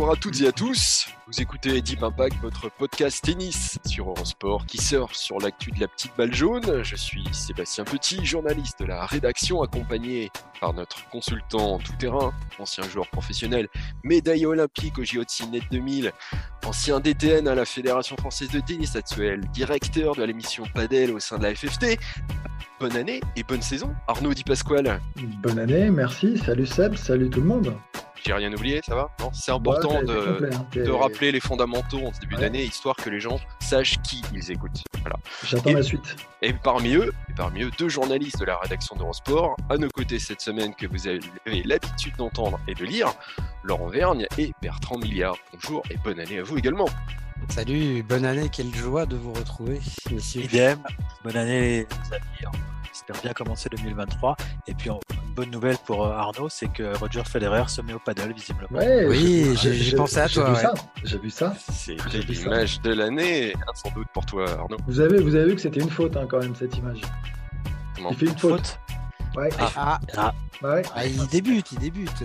Bonjour à toutes et à tous. Vous écoutez Deep Impact, votre podcast tennis sur Eurosport qui sort sur l'actu de la petite balle jaune. Je suis Sébastien Petit, journaliste de la rédaction, accompagné par notre consultant tout-terrain, ancien joueur professionnel, médaille olympique au JO de Sydney 2000, ancien DTN à la Fédération française de tennis actuelle, directeur de l'émission Padel au sein de la FFT. Bonne année et bonne saison, Arnaud Di Pasquale. Bonne année, merci. Salut Seb, salut tout le monde. J'ai rien oublié, ça va Non, c'est important Ouais, t'es de, complet, hein, de rappeler les fondamentaux en ce début Ouais. d'année, histoire que les gens sachent qui ils écoutent. Voilà. J'attends Et- la suite. Et parmi eux, et parmi eux, deux journalistes de la rédaction d'Eurosport, à nos côtés cette semaine que vous avez l'habitude d'entendre et de lire, Laurent Vergne et Bertrand Milliard. Bonjour et bonne année à vous également. Salut, bonne année, quelle joie de vous retrouver, messieurs. Idem, bonne année les amis. J'espère bien commencer 2023. Et puis une bonne nouvelle pour euh, Arnaud, c'est que Roger Federer se met au paddle visiblement. Ouais, Oui, j'ai- pensé à j'ai toi, vu ouais. ça, J'ai vu ça. Ça. l'image de l'année, hein, sans doute pour toi Arnaud. Vous avez, vous avez vu que c'était une faute hein, quand même cette image. Comment Il fait une faute. Ouais. Ah, Ah, ouais. ah, il débute, il débute.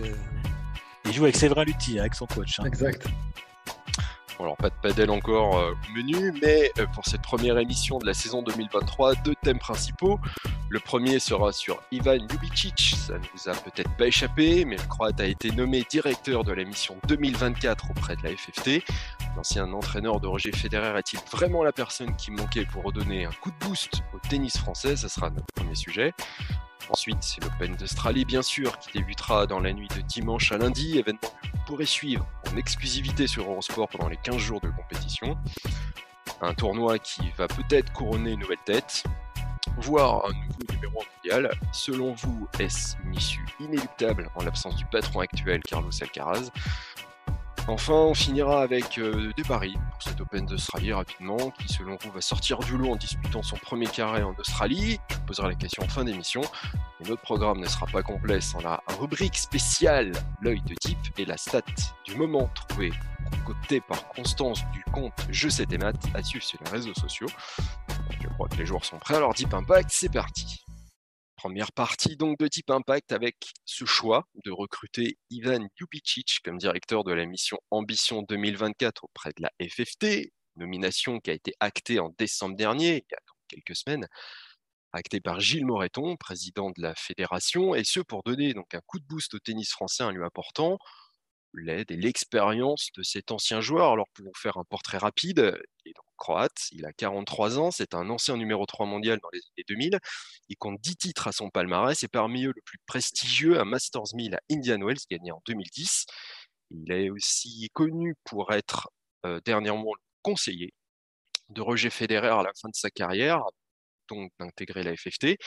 il joue avec Séverin Lutti, hein, avec son coach. hein. Exact. Bon, alors pas de padel encore euh, au menu, mais euh, pour cette première émission de la saison 2023, deux thèmes principaux. Le premier sera sur Ivan Ljubicic, ça ne vous a peut-être pas échappé, mais le Croate a été nommé directeur de la mission 2024 auprès de la FFT. L'ancien entraîneur de Roger Federer est-il vraiment la personne qui manquait pour redonner un coup de boost au tennis français? Ça sera notre premier sujet. Ensuite, c'est l'Open d'Australie, bien sûr, qui débutera dans la nuit de dimanche à lundi, événement que suivre en exclusivité sur Eurosport pendant les 15 jours de compétition. Un tournoi qui va peut-être couronner une nouvelle tête, voire un nouveau numéro mondial. Selon vous, est-ce une issue inéluctable en l'absence du patron actuel, Carlos Alcaraz? Enfin, on finira avec euh, des paris pour cet Open d'Australie rapidement, qui selon vous va sortir du lot en disputant son premier carré en Australie. Je vous poserai la question en fin d'émission. Notre programme ne sera pas complet sans la rubrique spéciale L'œil de type et la stat du moment trouvée concoctée par Constance du compte Je sais tes maths à suivre sur les réseaux sociaux. Je crois que les joueurs sont prêts, alors Deep Impact, c'est parti. Première partie donc de Deep Impact avec ce choix de recruter Ivan Ljubicic comme directeur de la mission Ambition 2024 auprès de la FFT, nomination qui a été actée en décembre dernier, il y a quelques semaines, actée par Gilles Moreton, président de la fédération, et ce pour donner donc un coup de boost au tennis français, un lieu important, l'aide et l'expérience de cet ancien joueur. Alors pour faire un portrait rapide, il est donc croate, il a 43 ans, c'est un ancien numéro 3 mondial dans les années 2000, il compte 10 titres à son palmarès et parmi eux le plus prestigieux, un Masters 1000 à Indian Wells gagné en 2010. Il est aussi connu pour être euh, dernièrement le conseiller de Roger Federer à la fin de sa carrière, donc d'intégrer la FFT.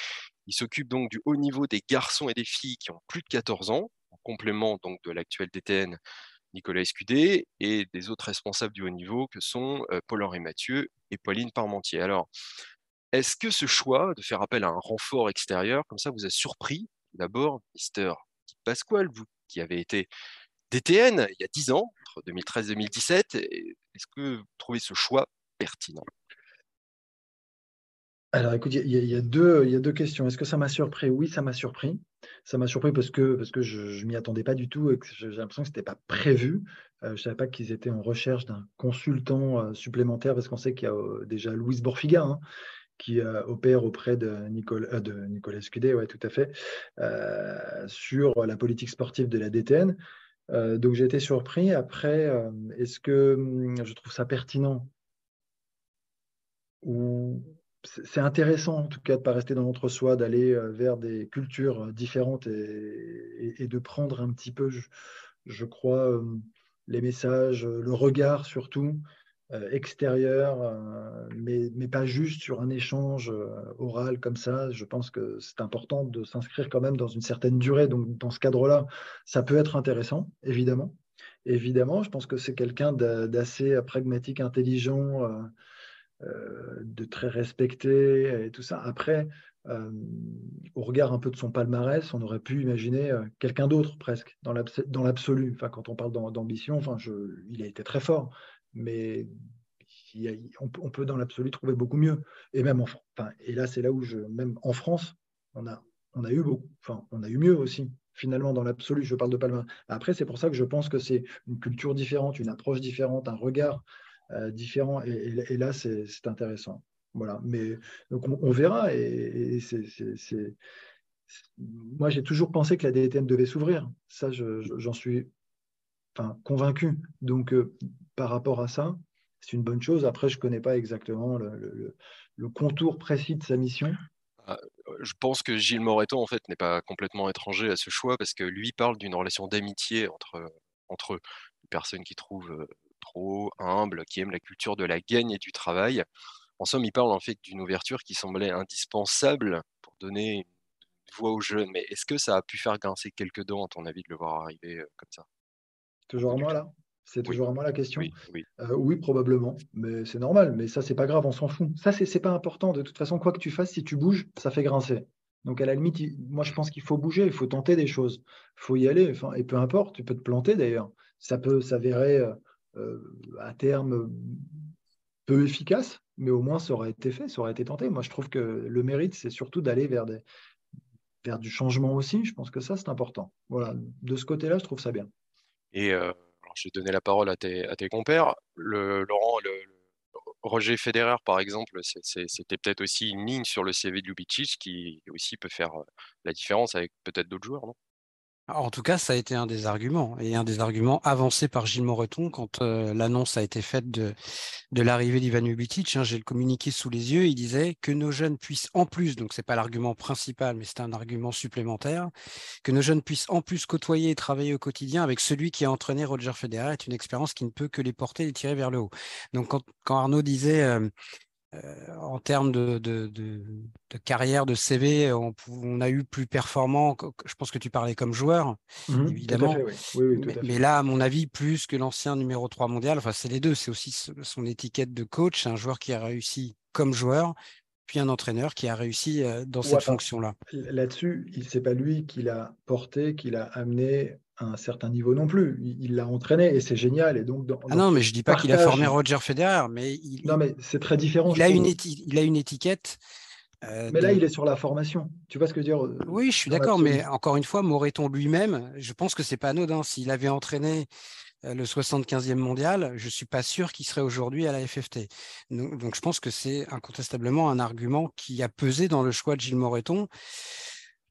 Il s'occupe donc du haut niveau des garçons et des filles qui ont plus de 14 ans, en complément donc de l'actuel DTN Nicolas Escudé et des autres responsables du haut niveau que sont euh, Paul-Henri Mathieu et Pauline Parmentier. Alors, est-ce que ce choix de faire appel à un renfort extérieur, comme ça, vous a surpris D'abord, Mister Pasquale, vous qui avez été DTN il y a 10 ans, entre 2013 et 2017, est-ce que vous trouvez ce choix pertinent? Alors écoute, il y, a- deux, questions. Est-ce que ça m'a surpris? Oui, ça m'a surpris. Ça m'a surpris parce que, parce que je ne m'y attendais pas du tout et que j'ai l'impression que ce n'était pas prévu. Euh, je ne savais pas qu'ils étaient en recherche d'un consultant euh, supplémentaire parce qu'on sait qu'il y a euh, déjà Louise Borfiga hein, qui opère auprès de Nicolas, Scudé, ouais, tout à fait, sur la politique sportive de la DTN. Donc j'ai été surpris. Après, est-ce que hum, je trouve ça pertinent ou c'est intéressant en tout cas de ne pas rester dans l'entre-soi, d'aller euh, vers des cultures euh, différentes et, de prendre un petit peu, je, je crois, euh, les messages, le regard surtout extérieur, mais, mais, pas juste sur un échange oral comme ça. Je pense que c'est important de s'inscrire quand même dans une certaine durée. Donc, dans ce cadre-là, ça peut être intéressant, évidemment. Évidemment, je pense que c'est quelqu'un d'assez pragmatique, intelligent, de très respecté et tout ça. Après, au regard un peu de son palmarès, on aurait pu imaginer quelqu'un d'autre presque dans l'absolu. Enfin, quand on parle d'ambition, enfin, il a été très fort, mais on, peut dans l'absolu trouver beaucoup mieux. Et même en, enfin, et là, c'est là où je, même en France, on a, on a eu beaucoup, enfin, on a eu mieux aussi. Finalement, dans l'absolu, je parle de palmarès. Après, c'est pour ça que je pense que c'est une culture différente, une approche différente, un regard différent. et là, c'est intéressant. Voilà. Mais donc on, verra. Et, c'est, moi, j'ai toujours pensé que la DTN devait s'ouvrir. Ça, j'en suis convaincu. Donc, euh, par rapport à ça, c'est une bonne chose. Après, je connais pas exactement le, contour précis de sa mission. Ah, je pense que Gilles Moreton, en fait, n'est pas complètement étranger à ce choix parce que lui parle d'une relation d'amitié entre, entre eux. Une personne qui trouve euh, trop humble, qui aime la culture de la gagne et du travail. En somme, il parle en fait d'une ouverture qui semblait indispensable pour donner une voix aux jeunes. Mais est-ce que ça a pu faire grincer quelques dents, à ton avis, de le voir arriver comme ça? Toujours à moi, là? C'est toujours à moi la question? Oui, oui. probablement, mais c'est normal. Mais ça, c'est pas grave, on s'en fout. Ça, c'est pas important. De toute façon, quoi que tu fasses, si tu bouges, ça fait grincer. Donc, à la limite, moi, je pense qu'il faut bouger, il faut tenter des choses, il faut y aller. Enfin, et peu importe, tu peux te planter d'ailleurs. Ça peut s'avérer à terme peu efficace, mais au moins ça aurait été fait, ça aurait été tenté. Moi, je trouve que le mérite, c'est surtout d'aller vers, des, vers du changement aussi. Je pense que ça, c'est important. Voilà, de ce côté-là, je trouve ça bien. Et euh, je vais donner la parole à tes, compères. Le, Laurent, Roger Federer, par exemple, c'était peut-être aussi une ligne sur le CV de Ljubicic qui aussi peut faire euh, la différence avec peut-être d'autres joueurs, non? En tout cas, ça a été un des arguments, et un des arguments avancés par Gilles Moreton quand euh, l'annonce a été faite de, l'arrivée d'Ivan Jubicic. Hein, J'ai le communiqué sous les yeux, il disait que nos jeunes puissent en plus, donc ce n'est pas l'argument principal, mais c'est un argument supplémentaire, que nos jeunes puissent en plus côtoyer et travailler au quotidien avec celui qui a entraîné Roger Federer est une expérience qui ne peut que les porter et les tirer vers le haut. Donc quand, quand Arnaud disait... Euh, euh, en termes de, carrière, de CV, on, a eu plus performant. Je pense que tu parlais comme joueur, mmh évidemment. mais, là, à mon avis, plus que l'ancien numéro 3 mondial, enfin, c'est les deux. C'est aussi son étiquette de coach, un joueur qui a réussi comme joueur, puis un entraîneur qui a réussi euh, dans cette fonction-là. Là-dessus, c'est pas lui qui l'a porté, qui l'a amené un certain niveau non plus. Il l'a entraîné et c'est génial. Et donc, ah non, mais je dis pas qu'il a formé Roger Federer, mais il, non, mais c'est très différent. Il a, une il a une étiquette. Euh, mais là, il est sur la formation. Tu vois ce que je veux dire euh, Oui, je suis d'accord, mais encore une fois, Moreton lui-même, je pense que c'est pas anodin. S'il avait entraîné euh, le 75e mondial, je suis pas sûr qu'il serait aujourd'hui à la FFT. Donc, donc je pense que c'est incontestablement un argument qui a pesé dans le choix de Gilles Moreton.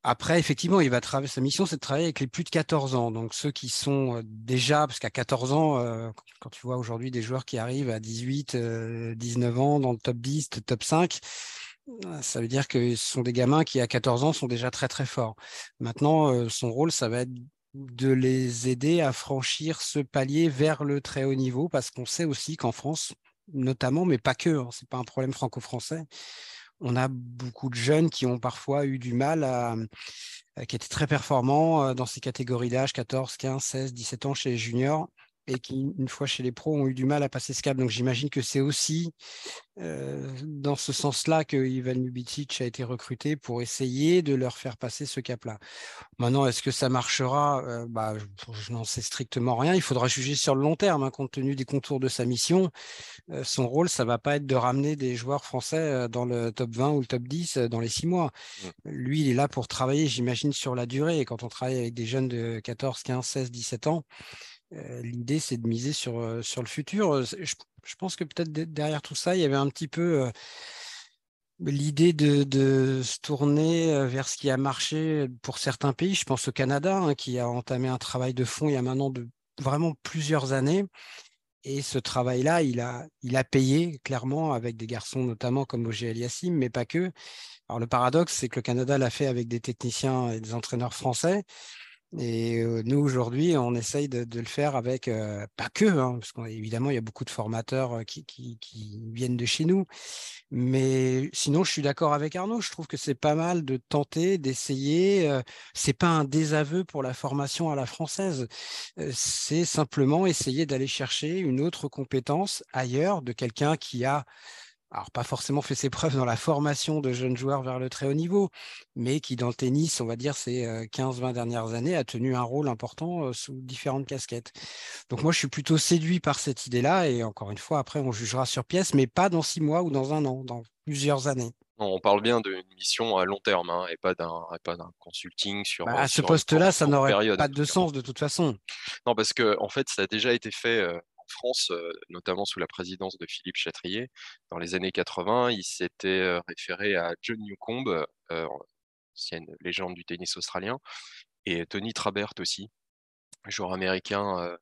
Après, effectivement, il va. Sa mission, c'est de travailler avec les plus de 14 ans. Donc ceux qui sont euh, déjà, parce qu'à 14 ans, euh, quand tu vois aujourd'hui des joueurs qui arrivent à 18, 19 euh, ans dans le top 10, top 5, ça veut dire que ce sont des gamins qui, à 14 ans, sont déjà très très forts. Maintenant, son rôle, ça va être de les aider à franchir ce palier vers le très haut niveau, parce qu'on sait aussi qu'en France, notamment, mais pas que, hein, c'est pas un problème franco-français on a beaucoup de jeunes qui ont parfois eu du mal à, qui étaient très performants dans ces catégories d'âge, 14, 15, 16, 17 ans chez les juniors, et qui, une fois chez les pros, ont eu du mal à passer ce cap. Donc j'imagine que c'est aussi euh, dans ce sens-là que Ivan Lubicic a été recruté pour essayer de leur faire passer ce cap-là. Maintenant, est-ce que ça marchera? Euh, bah, Je, n'en sais strictement rien. Il faudra juger sur le long terme, hein, compte tenu des contours de sa mission. Euh, son rôle, ça ne va pas être de ramener des joueurs français dans le top 20 ou le top 10 dans les six mois. Lui, il est là pour travailler, j'imagine, sur la durée. Et quand on travaille avec des jeunes de 14, 15, 16, 17 ans, L'idée, c'est de miser sur, sur le futur. Je, pense que peut-être derrière tout ça, il y avait un petit peu l'idée de, se tourner vers ce qui a marché pour certains pays. Je pense au Canada, hein, qui a entamé un travail de fond il y a maintenant de vraiment plusieurs années. Et ce travail-là, il a, il a payé clairement avec des garçons notamment comme OG Aliassim, mais pas que. Alors le paradoxe, c'est que le Canada l'a fait avec des techniciens et des entraîneurs français Et nous, aujourd'hui, on essaye de, le faire avec, pas que, hein, parce qu'évidemment, il y a beaucoup de formateurs qui, viennent de chez nous. Mais sinon, je suis d'accord avec Arnaud. Je trouve que c'est pas mal de tenter, d'essayer. c'est pas un désaveu pour la formation à la française. c'est simplement essayer d'aller chercher une autre compétence ailleurs de quelqu'un qui a alors pas forcément fait ses preuves dans la formation de jeunes joueurs vers le très haut niveau, mais qui dans le tennis, on va dire ces 15-20 dernières années, a tenu un rôle important sous différentes casquettes. Donc moi, je suis plutôt séduit par cette idée-là, et encore une fois, après, on jugera sur pièce, mais pas dans six mois ou dans un an, dans plusieurs années. On parle bien d'une mission à long terme hein, et pas d'un consulting sur. Bah, à ce poste-là, ça n'aurait pas de sens de toute façon. Non, parce que en fait, ça a déjà été fait France, notamment sous la présidence de Philippe Chatrier, dans les années 80, il s'était référé à John Newcombe, ancienne légende du tennis australien, et Tony Trabert aussi, joueur américain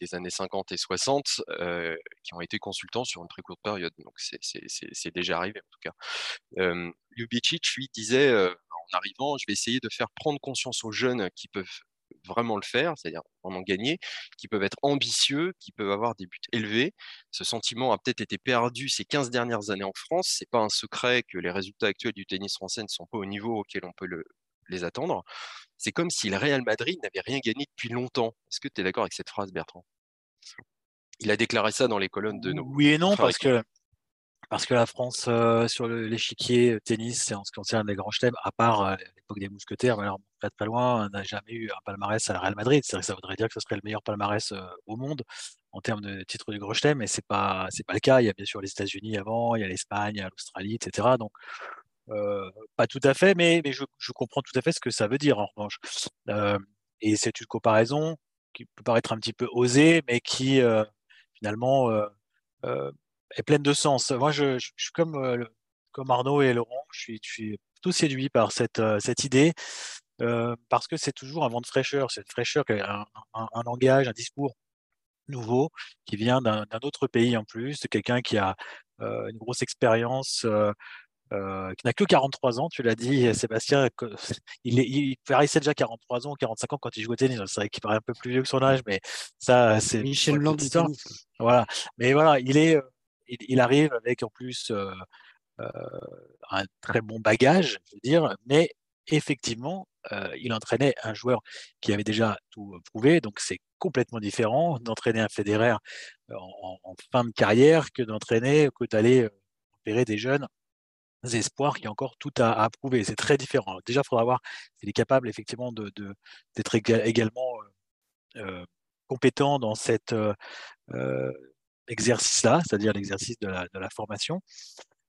des années 50 et 60, qui ont été consultants sur une très courte période. Donc c'est déjà arrivé en tout cas. Euh, Ljubicic, lui, disait en arrivant, je vais essayer de faire prendre conscience aux jeunes qui peuvent vraiment le faire, c'est-à-dire vraiment gagner, qui peuvent être ambitieux, qui peuvent avoir des buts élevés. Ce sentiment a peut-être été perdu ces 15 dernières années en France. C'est pas un secret que les résultats actuels du tennis français ne sont pas au niveau auquel on peut les attendre. C'est comme si le Real Madrid n'avait rien gagné depuis longtemps. Est-ce que tu es d'accord avec cette phrase, Bertrand? Il a déclaré ça dans les colonnes de nos. Oui et non, parce que parce que la France, euh, sur l'échiquier euh, tennis, en ce qui concerne les grands chelems, à part euh, l'époque des mousquetaires, alors très très loin, n'a jamais eu un palmarès à la Real Madrid. Ça voudrait dire que ce serait le meilleur palmarès au monde en termes de titres du chelem, mais c'est pas c'est pas le cas. Il y a bien sûr les États-Unis avant, il y a l'Espagne, l'Australie, etc. Donc pas tout à fait, mais, mais je, je, comprends tout à fait ce que ça veut dire en revanche. et c'est une comparaison qui peut paraître un petit peu osée, mais qui finalement est pleine de sens. Moi, je, suis comme, euh, comme Arnaud et Laurent, je suis, je suis plutôt séduit par cette, euh, cette idée. Euh, parce que c'est toujours un vent de fraîcheur, c'est une fraîcheur, un, un, langage, un discours nouveau qui vient d'un autre pays en plus, de quelqu'un qui a une grosse expérience, euh, qui n'a que 43 ans, tu l'as dit, Sébastien, il, est, il paraissait déjà 43 ans ou 45 ans quand il jouait au tennis, c'est vrai qu'il paraît un peu plus vieux que son âge, mais ça, c'est... Michel Blanc du. Voilà, mais voilà, il est il, arrive avec en plus un très bon bagage, je veux dire, mais effectivement, il entraînait un joueur qui avait déjà tout prouvé, donc c'est complètement différent d'entraîner un fédéraire en, fin de carrière que d'entraîner, que d'aller opérer des jeunes espoirs qui ont encore tout à, prouver. C'est très différent. déjà, il faudra voir s'il est capable effectivement d'être également compétent dans cette exercice-là, c'est-à-dire l'exercice de la, formation.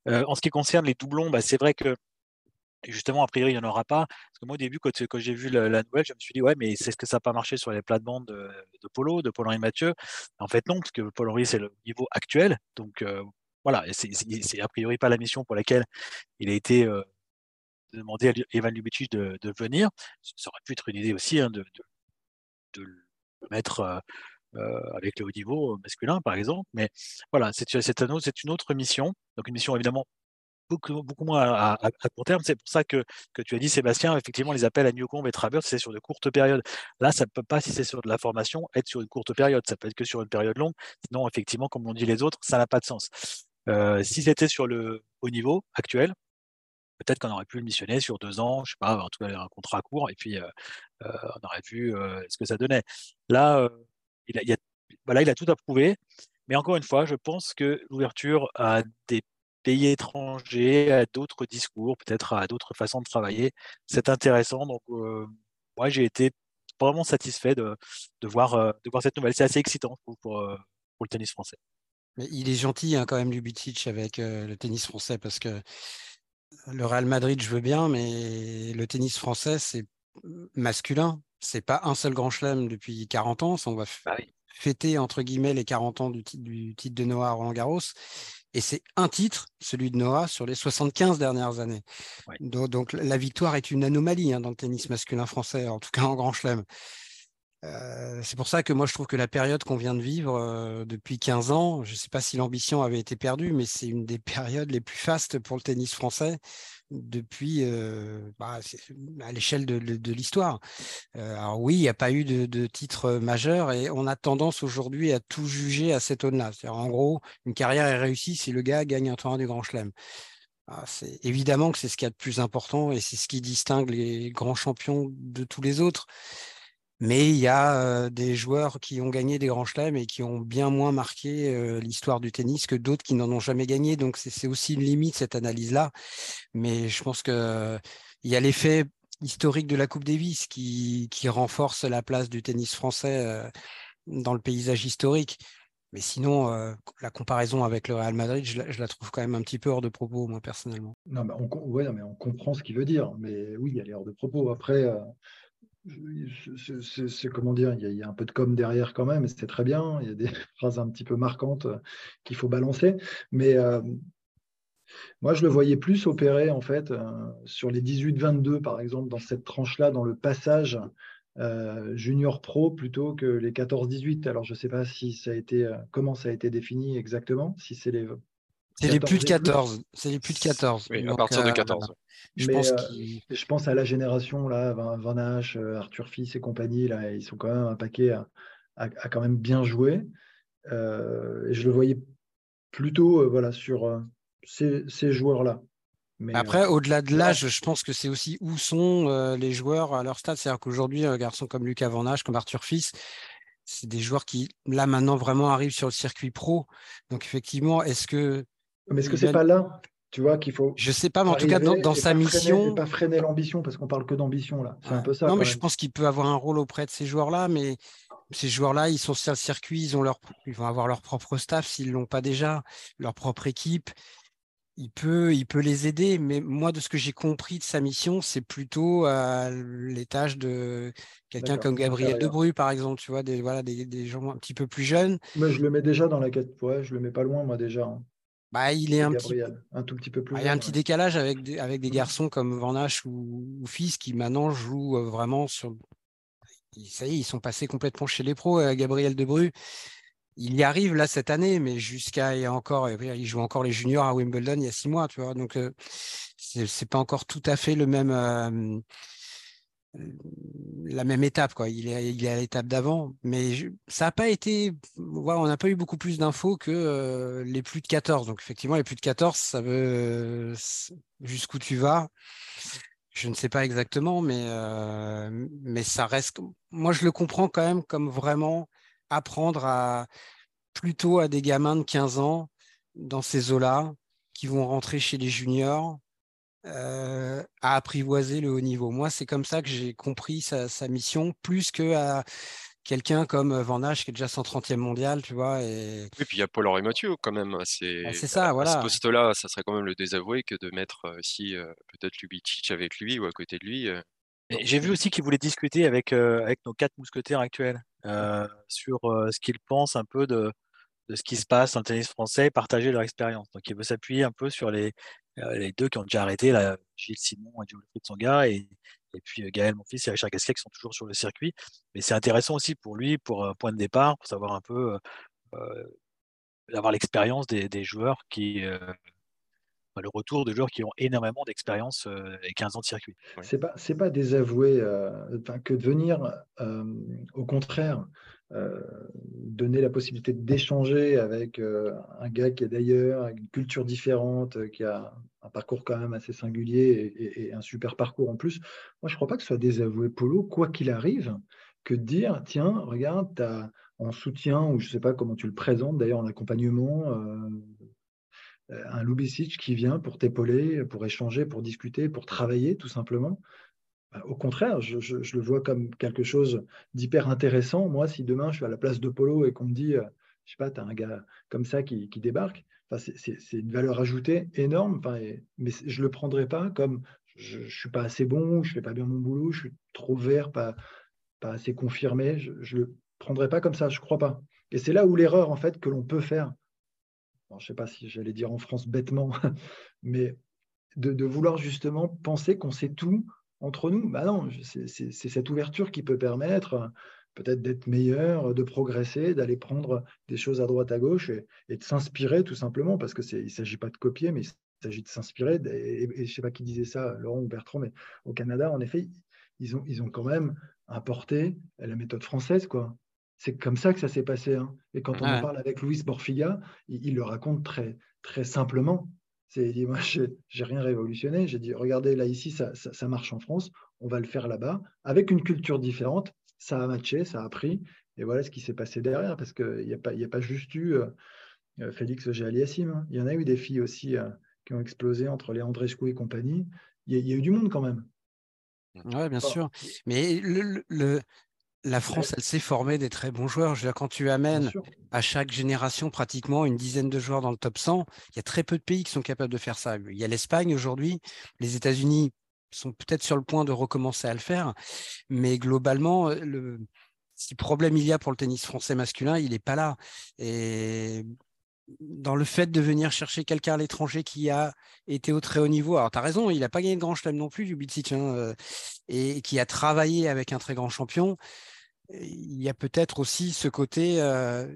Euh, en ce qui concerne les doublons, bah, c'est vrai que justement, a priori, il n'y en aura pas. Parce que moi, au début, quand, j'ai vu la, nouvelle, je me suis dit, ouais, mais c'est ce que ça n'a pas marché sur les plates-bandes de, Polo, de Paul-Henri Mathieu En fait, non, parce que Paul-Henri, c'est le niveau actuel. Donc, euh, voilà, c'est a priori pas la mission pour laquelle il a été euh, demandé à Evan Lubitsch de, venir. Ça aurait pu être une idée aussi hein, de, de, le mettre euh, avec le haut niveau masculin, par exemple. Mais voilà, c'est une autre mission. Donc une mission évidemment beaucoup, moins à, court terme. C'est pour ça que, que, tu as dit, Sébastien, effectivement, les appels à Newcomb et Travers, c'est sur de courtes périodes. Là, ça ne peut pas, si c'est sur de la formation, être sur une courte période. Ça peut être que sur une période longue. Sinon, effectivement, comme l'ont dit les autres, ça n'a pas de sens. Euh, si c'était sur le haut niveau actuel, peut-être qu'on aurait pu le missionner sur deux ans, je sais pas, en tout cas un contrat court, et puis on aurait vu ce que ça donnait. Là, il a, il, a, voilà, il a tout approuvé. Mais encore une fois, je pense que l'ouverture à des pays étrangers, à d'autres discours, peut-être à d'autres façons de travailler, c'est intéressant. Donc, euh, moi, j'ai été vraiment satisfait de, de, voir, euh, de voir cette nouvelle. C'est assez excitant pour, pour, euh, pour, le tennis français. Mais il est gentil hein, quand même, Lubicic, avec le tennis français, parce que le Real Madrid, je veux bien, mais le tennis français, c'est masculin c'est pas un seul grand chelem depuis 40 ans. On va bah fêter, entre guillemets, les 40 ans du, titre, de Noah à Roland Garros. Et c'est un titre, celui de Noah, sur les 75 dernières années. Donc, la victoire est une anomalie hein, dans le tennis masculin français, en tout cas en grand chelem. Euh, c'est pour ça que moi je trouve que la période qu'on vient de vivre euh, depuis 15 ans, je ne sais pas si l'ambition avait été perdue, mais c'est une des périodes les plus fastes pour le tennis français depuis euh, bah, à l'échelle de, l'histoire. alors oui, il n'y a pas eu de, titre majeur et on a tendance aujourd'hui à tout juger à cette aune-là. En gros, une carrière est réussie si le gars gagne un tournoi du Grand Chelem. Ah, c'est évidemment que c'est ce qu'il y a de plus important et c'est ce qui distingue les grands champions de tous les autres. Mais il y a des joueurs qui ont gagné des grands chelems et qui ont bien moins marqué l'histoire du tennis que d'autres qui n'en ont jamais gagné. Donc c'est aussi une limite cette analyse-là. Mais je pense qu'il y a l'effet historique de la Coupe Davis qui, qui renforce la place du tennis français dans le paysage historique. Mais sinon, la comparaison avec le Real Madrid, je la, trouve quand même un petit peu hors de propos, moi, personnellement. Non, mais on, ouais, mais on comprend ce qu'il veut dire. Mais oui, elle est hors de propos. Après, c'est comment dire, il y, a, un peu de com derrière quand même, et c'est très bien. Il y a des phrases un petit peu marquantes euh, qu'il faut balancer. Mais euh, moi, je le voyais plus opérer en fait euh, sur les 18-22, par exemple, dans cette tranche-là, dans le passage junior pro plutôt que les 14-18. Alors, je ne sais pas si ça a été, comment ça a été défini exactement, si c'est les c'est les plus de 14. C'est les plus de 14. Oui, à partir de 14. Je, pense euh, je pense à la génération, là, Van, Van euh, Arthur Fils et compagnie, là, ils sont quand même un paquet à, quand même bien jouer. Euh, et je le voyais plutôt voilà, sur ces, joueurs-là. Après, au-delà de l'âge, je pense que c'est aussi où sont les joueurs à leur stade. C'est-à-dire qu'aujourd'hui, un garçon comme Lucas Van comme Arthur Fils, c'est des joueurs qui, là, maintenant, vraiment arrivent sur le circuit pro. Donc, effectivement, est-ce que mais est-ce que c'est pas là, tu vois, qu'il faut. Je sais pas, mais en tout cas, dans, sa mission. pas freiner l'ambition, parce qu'on parle que d'ambition là. C'est un peu ça. Non, mais je pense qu'il peut avoir un rôle auprès de ces joueurs-là, mais ces joueurs-là, ils sont sur le circuit, ils, ont leur... ils vont avoir leur propre staff s'ils ne l'ont pas déjà, leur propre équipe. Il peut, il peut les aider, mais moi, de ce que j'ai compris de sa mission, c'est plutôt à les tâches de quelqu'un comme Gabriel Debru, par exemple, tu vois, des, voilà, des, des, gens un petit peu plus jeunes. Mais je le mets déjà dans la quête, ouais, je le mets pas loin, moi, déjà. Hein. Bah, il est un petit, un tout petit peu plus. Bah, il y a un petit décalage avec des, avec des garçons comme Van ou, Fils qui maintenant jouent euh, vraiment sur. Ça y est, ils sont passés complètement chez les pros. Euh, Gabriel Debru, il y arrive là cette année, mais jusqu'à il y a encore, il joue encore les juniors à Wimbledon il y a six mois, tu vois. Donc euh, c'est pas encore tout à fait le même la même étape. Quoi. Il, est, à l'étape d'avant. Mais ça n'a pas été. on n'a pas eu beaucoup plus d'infos que euh, les plus de 14. Donc, effectivement, les plus de 14, ça veut. Jusqu'où tu vas Je ne sais pas exactement, mais, euh, mais ça reste. Moi, je le comprends quand même comme vraiment apprendre à plutôt à des gamins de 15 ans dans ces eaux-là qui vont rentrer chez les juniors euh, à apprivoiser le haut niveau. Moi, c'est comme ça que j'ai compris sa, mission, plus que à quelqu'un comme Van Hache qui est déjà 130e mondial, tu vois. Et... Oui, puis il y a Paul-Henri Mathieu quand même. C'est bah, ça, voilà. À ce poste-là, ça serait quand même le désavoué que de mettre aussi euh, peut-être Lubicic avec lui ou à côté de lui. Euh. J'ai vu aussi qu'il voulait discuter avec, avec nos quatre mousquetaires actuels sur ce qu'ils pensent un peu de, de ce qui se passe dans le tennis français partager leur expérience. Donc, il veut s'appuyer un peu sur les, euh, les deux qui ont déjà arrêté, là, Gilles Simon et Joe Tsonga, et, et puis euh, Gaël Monfils et Richard Gasquet qui sont toujours sur le circuit. Mais c'est intéressant aussi pour lui, pour un point de départ, pour savoir un peu, euh, avoir l'expérience des, des, joueurs qui, le retour de joueurs qui ont énormément d'expérience et 15 ans de circuit. C'est pas c'est pas désavouer que de venir au contraire donner la possibilité d'échanger avec un gars qui est d'ailleurs, une culture différente, qui a un parcours quand même assez singulier et, un super parcours en plus. Moi, je ne crois pas que ce soit désavouer Polo, quoi qu'il arrive, que de dire, tiens, regarde, tu as en soutien, ou je ne sais pas comment tu le présentes, d'ailleurs en accompagnement, un Lubicic qui vient pour t'épauler, pour échanger, pour discuter, pour travailler, tout simplement. Bah, au contraire, je, le vois comme quelque chose d'hyper intéressant. Moi, si demain je suis à la place de Polo et qu'on me dit, euh, je sais pas, tu un gars comme ça qui, débarque, c'est une valeur ajoutée énorme. mais je ne le prendrai pas comme je ne suis pas assez bon, je ne fais pas bien mon boulot, je suis trop vert, pas, pas assez confirmé. Je ne le prendrai pas comme ça, je ne crois pas. Et c'est là où l'erreur en fait que l'on peut faire. je ne sais pas si j'allais dire en France bêtement, mais de, vouloir justement penser qu'on sait tout entre nous. Bah non, c'est cette ouverture qui peut permettre peut-être d'être meilleur, de progresser, d'aller prendre des choses à droite, à gauche et, de s'inspirer tout simplement, parce qu'il ne s'agit pas de copier, mais il s'agit de s'inspirer. Et, je ne sais pas qui disait ça, Laurent ou Bertrand, mais au Canada, en effet, ils ont, ils ont quand même importé la méthode française. quoi. C'est comme ça que ça s'est passé. Hein. Et quand on en parle avec Louis Borfiga, il, il, le raconte très, très simplement. C'est dit, moi, j'ai rien révolutionné. J'ai dit, regardez, là, ici, ça, ça, marche en France. On va le faire là-bas, avec une culture différente, ça a matché, ça a pris. Et voilà ce qui s'est passé derrière, parce qu'il n'y a, pas, a pas juste eu euh, euh, Félix Géaliassim. Hein. Il y en a eu des filles aussi euh, qui ont explosé entre les Andrescu et compagnie. Il y, a, eu du monde quand même. Oui, bien sûr. Mais le, la France, elle s'est formée des très bons joueurs. quand tu amènes à chaque génération pratiquement une dizaine de joueurs dans le top 100, il y a très peu de pays qui sont capables de faire ça. Il y a l'Espagne aujourd'hui, les États-Unis sont peut-être sur le point de recommencer à le faire. Mais globalement, euh, le, si problème il y a pour le tennis français masculin, il n'est pas là. Et dans le fait de venir chercher quelqu'un à l'étranger qui a été au très haut niveau. Alors, tu as raison, il n'a pas gagné de grand chelem non plus, Jubicic, hein, euh, et qui a travaillé avec un très grand champion. Il y a peut-être aussi ce côté euh,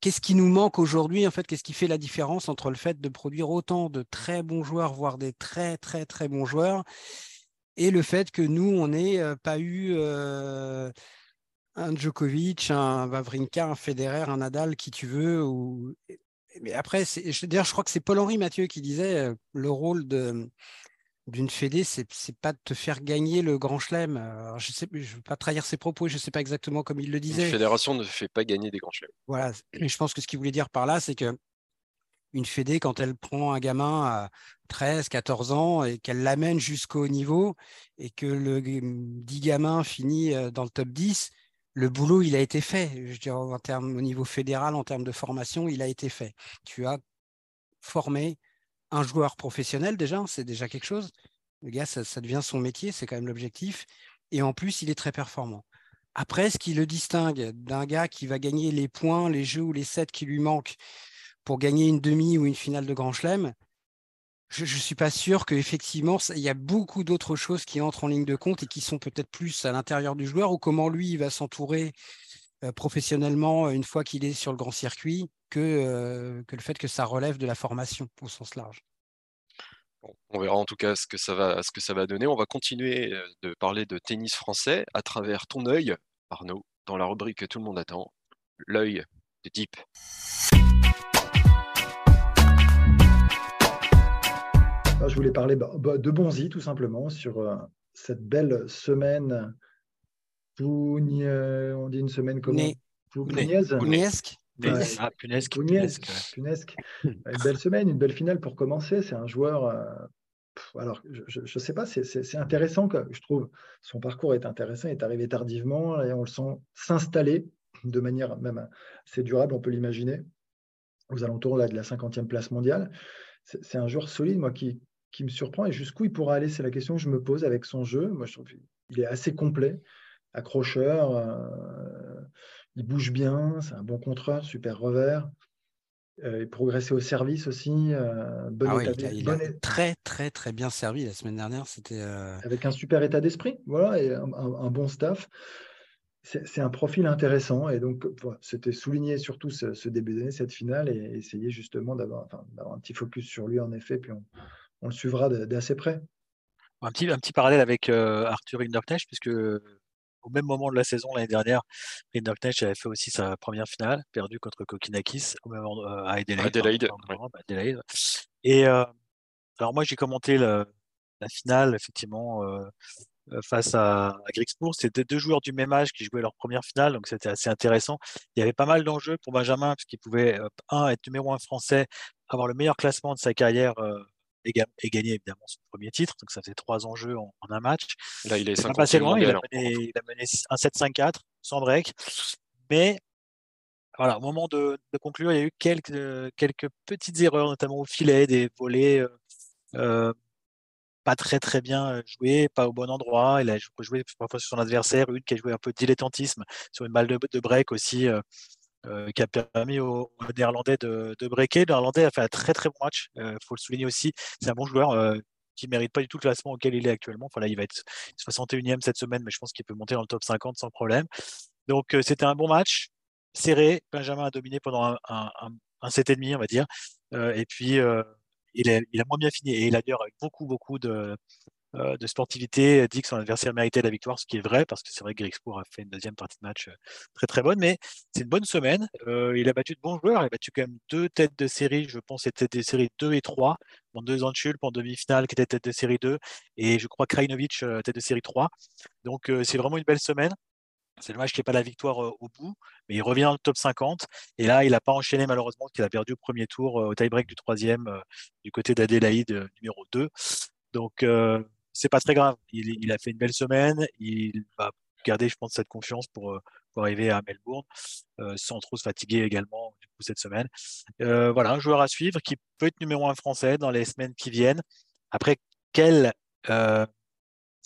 qu'est-ce qui nous manque aujourd'hui en fait Qu'est-ce qui fait la différence entre le fait de produire autant de très bons joueurs, voire des très très très bons joueurs, et le fait que nous on n'ait euh, pas eu euh, un Djokovic, un Wawrinka, un Federer, un Nadal, qui tu veux. Mais après, je, je crois que c'est Paul-Henri Mathieu qui disait le rôle de, d'une fédé, c'est n'est pas de te faire gagner le grand chelem. je sais, je veux pas trahir ses propos, je ne sais pas exactement comme il le disait. Une fédération ne fait pas gagner des grands chelems. Voilà, je pense que ce qu'il voulait dire par là, c'est que une fédé, quand elle prend un gamin à 13, 14 ans et qu'elle l'amène jusqu'au niveau et que le dit gamin finit euh, dans le top 10, le boulot, il a été fait. Je veux dire, en termes, au niveau fédéral, en termes de formation, il a été fait. Tu as formé un joueur professionnel déjà, c'est déjà quelque chose. Le gars, ça, devient son métier, c'est quand même l'objectif. Et en plus, il est très performant. Après, ce qui le distingue d'un gars qui va gagner les points, les jeux ou les sets qui lui manquent pour gagner une demi ou une finale de Grand Chelem, je ne suis pas sûr qu'effectivement, il y a beaucoup d'autres choses qui entrent en ligne de compte et qui sont peut-être plus à l'intérieur du joueur ou comment lui il va s'entourer professionnellement une fois qu'il est sur le grand circuit que, euh, que le fait que ça relève de la formation au sens large. on verra en tout cas ce que, ça va, ce que ça va donner. On va continuer euh, de parler de tennis français à travers ton œil, Arnaud, dans la rubrique que tout le monde attend, l'œil de Deep. je voulais parler bah, bah, de Bonzi tout simplement sur cette belle semaine on dit une semaine comment Punesque. Ah, punesque, punesque, Une belle semaine, une belle finale pour commencer. C'est un joueur. Euh, alors, je ne sais pas, c'est intéressant, que, je trouve. Son parcours est intéressant, il est arrivé tardivement et on le sent s'installer de manière même assez durable, on peut l'imaginer, aux alentours là, de la 50e place mondiale. C'est un joueur solide, moi, qui, qui me surprend. Et jusqu'où il pourra aller, c'est la question que je me pose avec son jeu. Moi, je trouve qu'il est assez complet accrocheur, euh, il bouge bien, c'est un bon contreur, super revers. Euh, il progressait au service aussi. Euh, ah il, a, très très très bien servi la semaine dernière. C'était avec un super état d'esprit, voilà, et un, bon staff. C'est un profil intéressant et donc c'était souligner surtout ce, début d'année, cette finale et essayer justement d'avoir un petit focus sur lui en effet, puis on, on le suivra d'assez près. Un petit, un petit parallèle avec Arthur Hinderknecht, puisque au même moment de la saison l'année dernière, Rinderknecht avait fait aussi sa première finale, perdu contre Kokinakis au même euh, à Adelaide. Adelaide, Et euh, alors moi j'ai commenté la, finale effectivement euh, face à, à Grixbourg. C'était deux joueurs du même âge qui jouaient leur première finale, donc c'était assez intéressant. Il y avait pas mal d'enjeux pour Benjamin, puisqu'il pouvait, un, être numéro un français, avoir le meilleur classement de sa carrière et, gagné évidemment son premier titre. Donc ça faisait trois enjeux en, un match. Là, il est pas passé loin. Il a, mené, un 7-5-4 sans break. Mais voilà, au moment de, conclure, il y a eu quelques, quelques petites erreurs, notamment au filet, des volets euh, euh, pas très très bien joués, pas au bon endroit. Il a joué parfois sur son adversaire, une qui a joué un peu dilettantisme sur une balle de, de break aussi. Euh, euh, qui a permis aux, Néerlandais de, de breaker. Le Néerlandais a fait un très très bon match. Il euh, faut le souligner aussi. C'est un bon joueur euh, qui ne mérite pas du tout le classement auquel il est actuellement. Enfin, là, il va être 61e cette semaine, mais je pense qu'il peut monter dans le top 50 sans problème. Donc c'était un bon match, serré. Benjamin a dominé pendant un, un, un, un 7,5, on va dire. et puis il a, il a moins bien fini et il a d'ailleurs beaucoup, beaucoup de, de sportivité dit que son adversaire méritait la victoire, ce qui est vrai, parce que c'est vrai que Grixpour a fait une deuxième partie de match euh, très très bonne, mais c'est une bonne semaine. Euh, il a battu de bons joueurs, il a battu quand même deux têtes de série, je pense c'était des séries 2 et 3, dans deux ans de chulp en demi-finale qui était tête de série 2, et je crois Krajinovic tête de série 3. Donc c'est vraiment une belle semaine. C'est dommage qu'il n'y ait pas la victoire au bout, mais il revient dans le top 50. Et là, il n'a pas enchaîné malheureusement, qu'il a perdu au premier tour au tie-break du troisième du côté d'Adélaïde numéro 2. Donc, c'est pas très grave. Il, a fait une belle semaine. Il va garder, je pense, cette confiance pour, euh, arriver à Melbourne euh, sans trop se fatiguer également cette semaine. Euh, voilà, un joueur à suivre qui peut être numéro un français dans les semaines qui viennent. Après, quels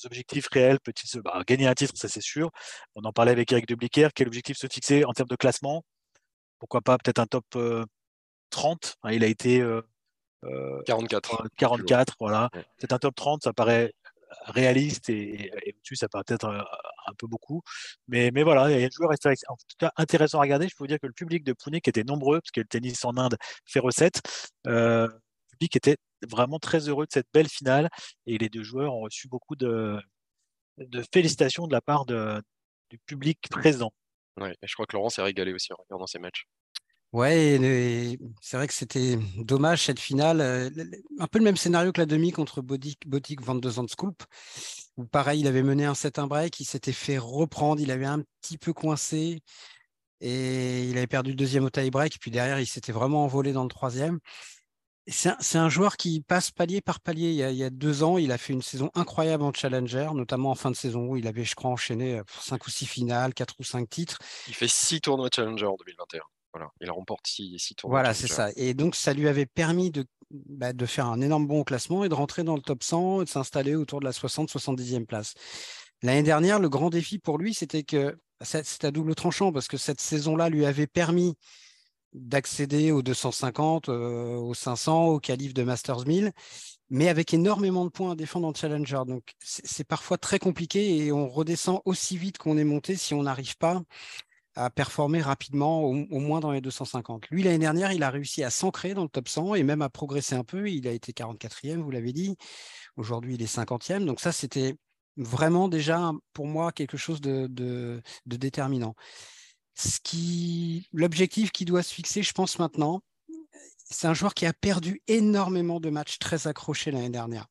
objectifs réels peut-il se bah, gagner un titre, ça c'est sûr. On en parlait avec Eric Debliquer. Quel objectif se fixer en termes de classement? Pourquoi pas peut-être un top 30 hein, Il a été 44. 44, voilà. C'est un top 30, ça paraît réaliste et, au-dessus, ça paraît peut-être un, peu beaucoup. Mais, mais voilà, il y a un joueur en tout cas intéressant à regarder. Je peux vous dire que le public de Pune, qui était nombreux, parce que le tennis en Inde fait recette, euh, le public était vraiment très heureux de cette belle finale et les deux joueurs ont reçu beaucoup de, de félicitations de la part de, du public présent. Ouais, et je crois que Laurent s'est régalé aussi en regardant ces matchs. Ouais, c'est vrai que c'était dommage cette finale. Euh, un peu le même scénario que la demi contre Botic Van de Zandskoop, où pareil, il avait mené un set un break, il s'était fait reprendre, il avait un petit peu coincé et il avait perdu le deuxième au tie break, puis derrière, il s'était vraiment envolé dans le troisième. C'est un, joueur qui passe palier par palier. Il y, a, il y, a, deux ans, il a fait une saison incroyable en challenger, notamment en fin de saison où il avait, je crois, enchaîné cinq ou six finales, quatre ou cinq titres. Il fait six tournois challenger en 2021. Voilà, il remporte six, tournois. Voilà, c'est ça. Et donc, ça lui avait permis de, bah, de faire un énorme bon classement et de rentrer dans le top 100 et de s'installer autour de la 60-70e place. L'année dernière, le grand défi pour lui, c'était que c'est à double tranchant parce que cette saison-là lui avait permis d'accéder aux 250, euh, aux 500, au calife de Masters 1000, mais avec énormément de points à défendre en Challenger. Donc, c'est parfois très compliqué et on redescend aussi vite qu'on est monté si on n'arrive pas à performer rapidement, au, moins dans les 250. Lui, l'année dernière, il a réussi à s'ancrer dans le top 100 et même à progresser un peu. Il a été 44e, vous l'avez dit. Aujourd'hui, il est 50e. Donc ça, c'était vraiment déjà pour moi quelque chose de, déterminant. Ce qui, l'objectif qui doit se fixer, je pense maintenant, c'est un joueur qui a perdu énormément de matchs très accrochés l'année dernière.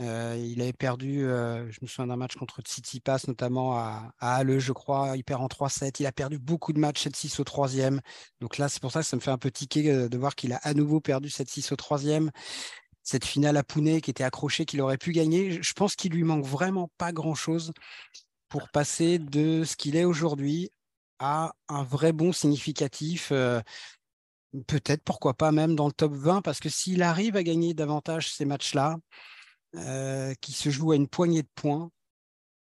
Euh, il avait perdu, euh, je me souviens d'un match contre Tsitsipas, notamment à, à Halle, je crois. Il perd en 3-7. Il a perdu beaucoup de matchs 7-6 au troisième. Donc là, c'est pour ça que ça me fait un peu tiquer euh, de voir qu'il a à nouveau perdu 7-6 au troisième. Cette finale à Pune qui était accrochée, qu'il aurait pu gagner. Je pense qu'il lui manque vraiment pas grand-chose pour passer de ce qu'il est aujourd'hui à un vrai bon significatif. Peut-être, pourquoi pas même dans le top 20, parce que s'il arrive à gagner davantage ces matchs-là, euh, qui se joue à une poignée de points,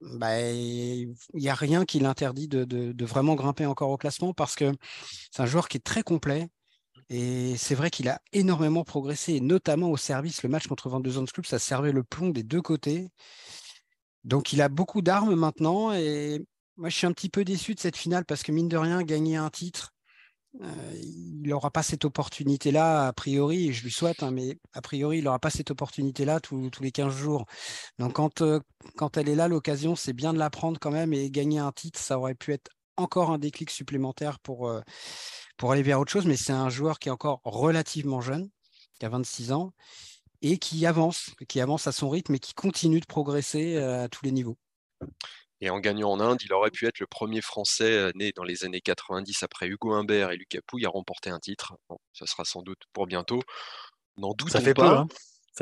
bah, il n'y a rien qui l'interdit de, vraiment grimper encore au classement parce que c'est un joueur qui est très complet. Et c'est vrai qu'il a énormément progressé, notamment au service. Le match contre Van de Club, ça servait le plomb des deux côtés. Donc il a beaucoup d'armes maintenant. Et moi, je suis un petit peu déçu de cette finale parce que, mine de rien, gagner un titre, euh, il n'aura pas cette opportunité-là, a priori, et je lui souhaite, hein, mais a priori, il n'aura pas cette opportunité-là tous, les 15 jours. Donc, quand, euh, quand elle est là, l'occasion, c'est bien de la prendre quand même et gagner un titre, ça aurait pu être encore un déclic supplémentaire pour, euh, pour aller vers autre chose. Mais c'est un joueur qui est encore relativement jeune, qui a 26 ans, et qui avance, qui avance à son rythme et qui continue de progresser à tous les niveaux. Et en gagnant en Inde, il aurait pu être le premier Français euh, né dans les années 90 après Hugo Humbert et Lucas Pouille à remporter un titre. Bon, ça sera sans doute pour bientôt. N'en ça fait pas. Peu, hein.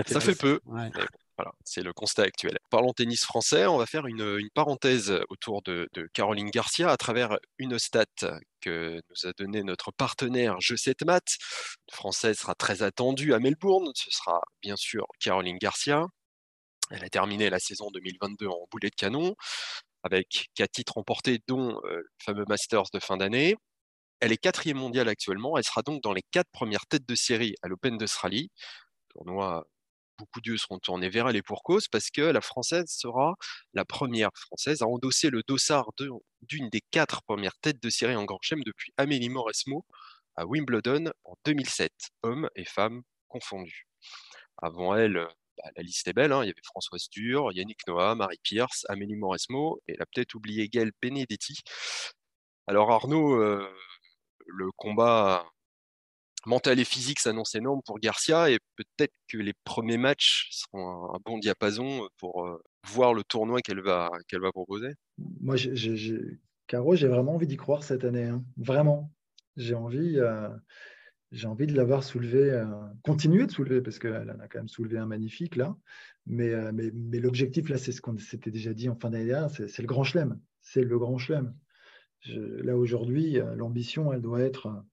Ça fait, peu. voilà, c'est le constat actuel. Parlons tennis français, on va faire une, parenthèse autour de, Caroline Garcia à travers une stat que nous a donné notre partenaire Je 7 Math. Française sera très attendue à Melbourne. Ce sera bien sûr Caroline Garcia. Elle a terminé la saison 2022 en boulet de canon, avec quatre titres remportés, dont euh, le fameux Masters de fin d'année. Elle est quatrième mondiale actuellement. Elle sera donc dans les quatre premières têtes de série à l'Open d'Australie. Tournoi, beaucoup d'yeux seront tournés vers elle et pour cause, parce que la française sera la première française à endosser le dossard d'une des quatre premières têtes de série en Grand Chelem depuis Amélie Mauresmo à Wimbledon en 2007, hommes et femmes confondus. Avant elle, bah, la liste est belle, hein. il y avait Françoise Dur, Yannick Noah, Marie Pierce, Amélie Mauresmo et la peut-être oubliée Gaëlle Benedetti. Alors Arnaud, euh, le combat mental et physique s'annonce énorme pour Garcia et peut-être que les premiers matchs seront un, bon diapason pour euh, voir le tournoi qu'elle va, va proposer. Moi, Caro, j'ai vraiment envie d'y croire cette année. Hein. Vraiment. J'ai envie, euh, j'ai envie de l'avoir soulevé, euh, continuer de soulever, parce qu'elle en a quand même soulevé un magnifique là. Mais, mais, l'objectif là, c'est ce qu'on s'était déjà dit en fin d'année dernière, c'est, le grand chelem. C'est le grand chelem. là aujourd'hui, l'ambition, elle doit être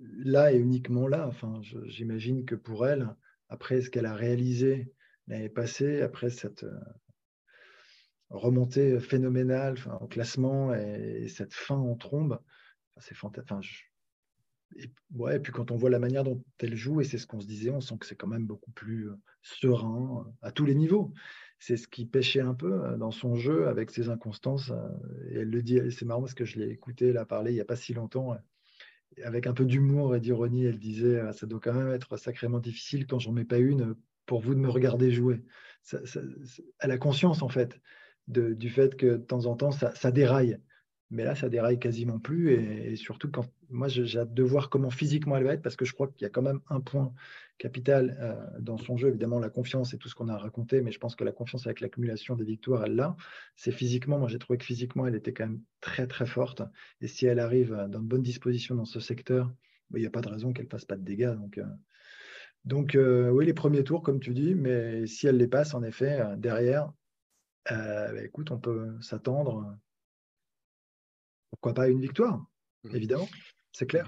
là et uniquement là. Enfin, j'imagine que pour elle, après ce qu'elle a réalisé l'année passée, après cette euh, remontée phénoménale enfin, au classement et, cette fin en trombe, c'est fantastique. Et, ouais, puis quand on voit la manière dont elle joue, et c'est ce qu'on se disait, on sent que c'est quand même beaucoup plus euh, serein euh, à tous les niveaux. C'est ce qui pêchait un peu dans son jeu avec ses inconstances. Et elle le dit, c'est marrant parce que je l'ai écouté la parler il n'y a pas si longtemps avec un peu d'humour et d'ironie, elle disait ah, Ça doit quand même être sacrément difficile quand j'en mets pas une pour vous de me regarder jouer. elle a conscience, en fait, du fait que de temps en temps, ça déraille. Mais là, ça déraille quasiment plus. Et, surtout, quand moi, j'ai hâte de voir comment physiquement elle va être, parce que je crois qu'il y a quand même un point capital euh, dans son jeu. Évidemment, la confiance et tout ce qu'on a raconté, mais je pense que la confiance avec l'accumulation des victoires, elle l'a. C'est physiquement. Moi, j'ai trouvé que physiquement, elle était quand même très, très forte. Et si elle arrive dans de bonnes dispositions dans ce secteur, bah, il n'y a pas de raison qu'elle ne fasse pas de dégâts. Donc, euh, donc euh, oui, les premiers tours, comme tu dis, mais si elle les passe, en effet, derrière, bah, écoute, on peut s'attendre pourquoi pas une victoire, mmh. évidemment, c'est clair.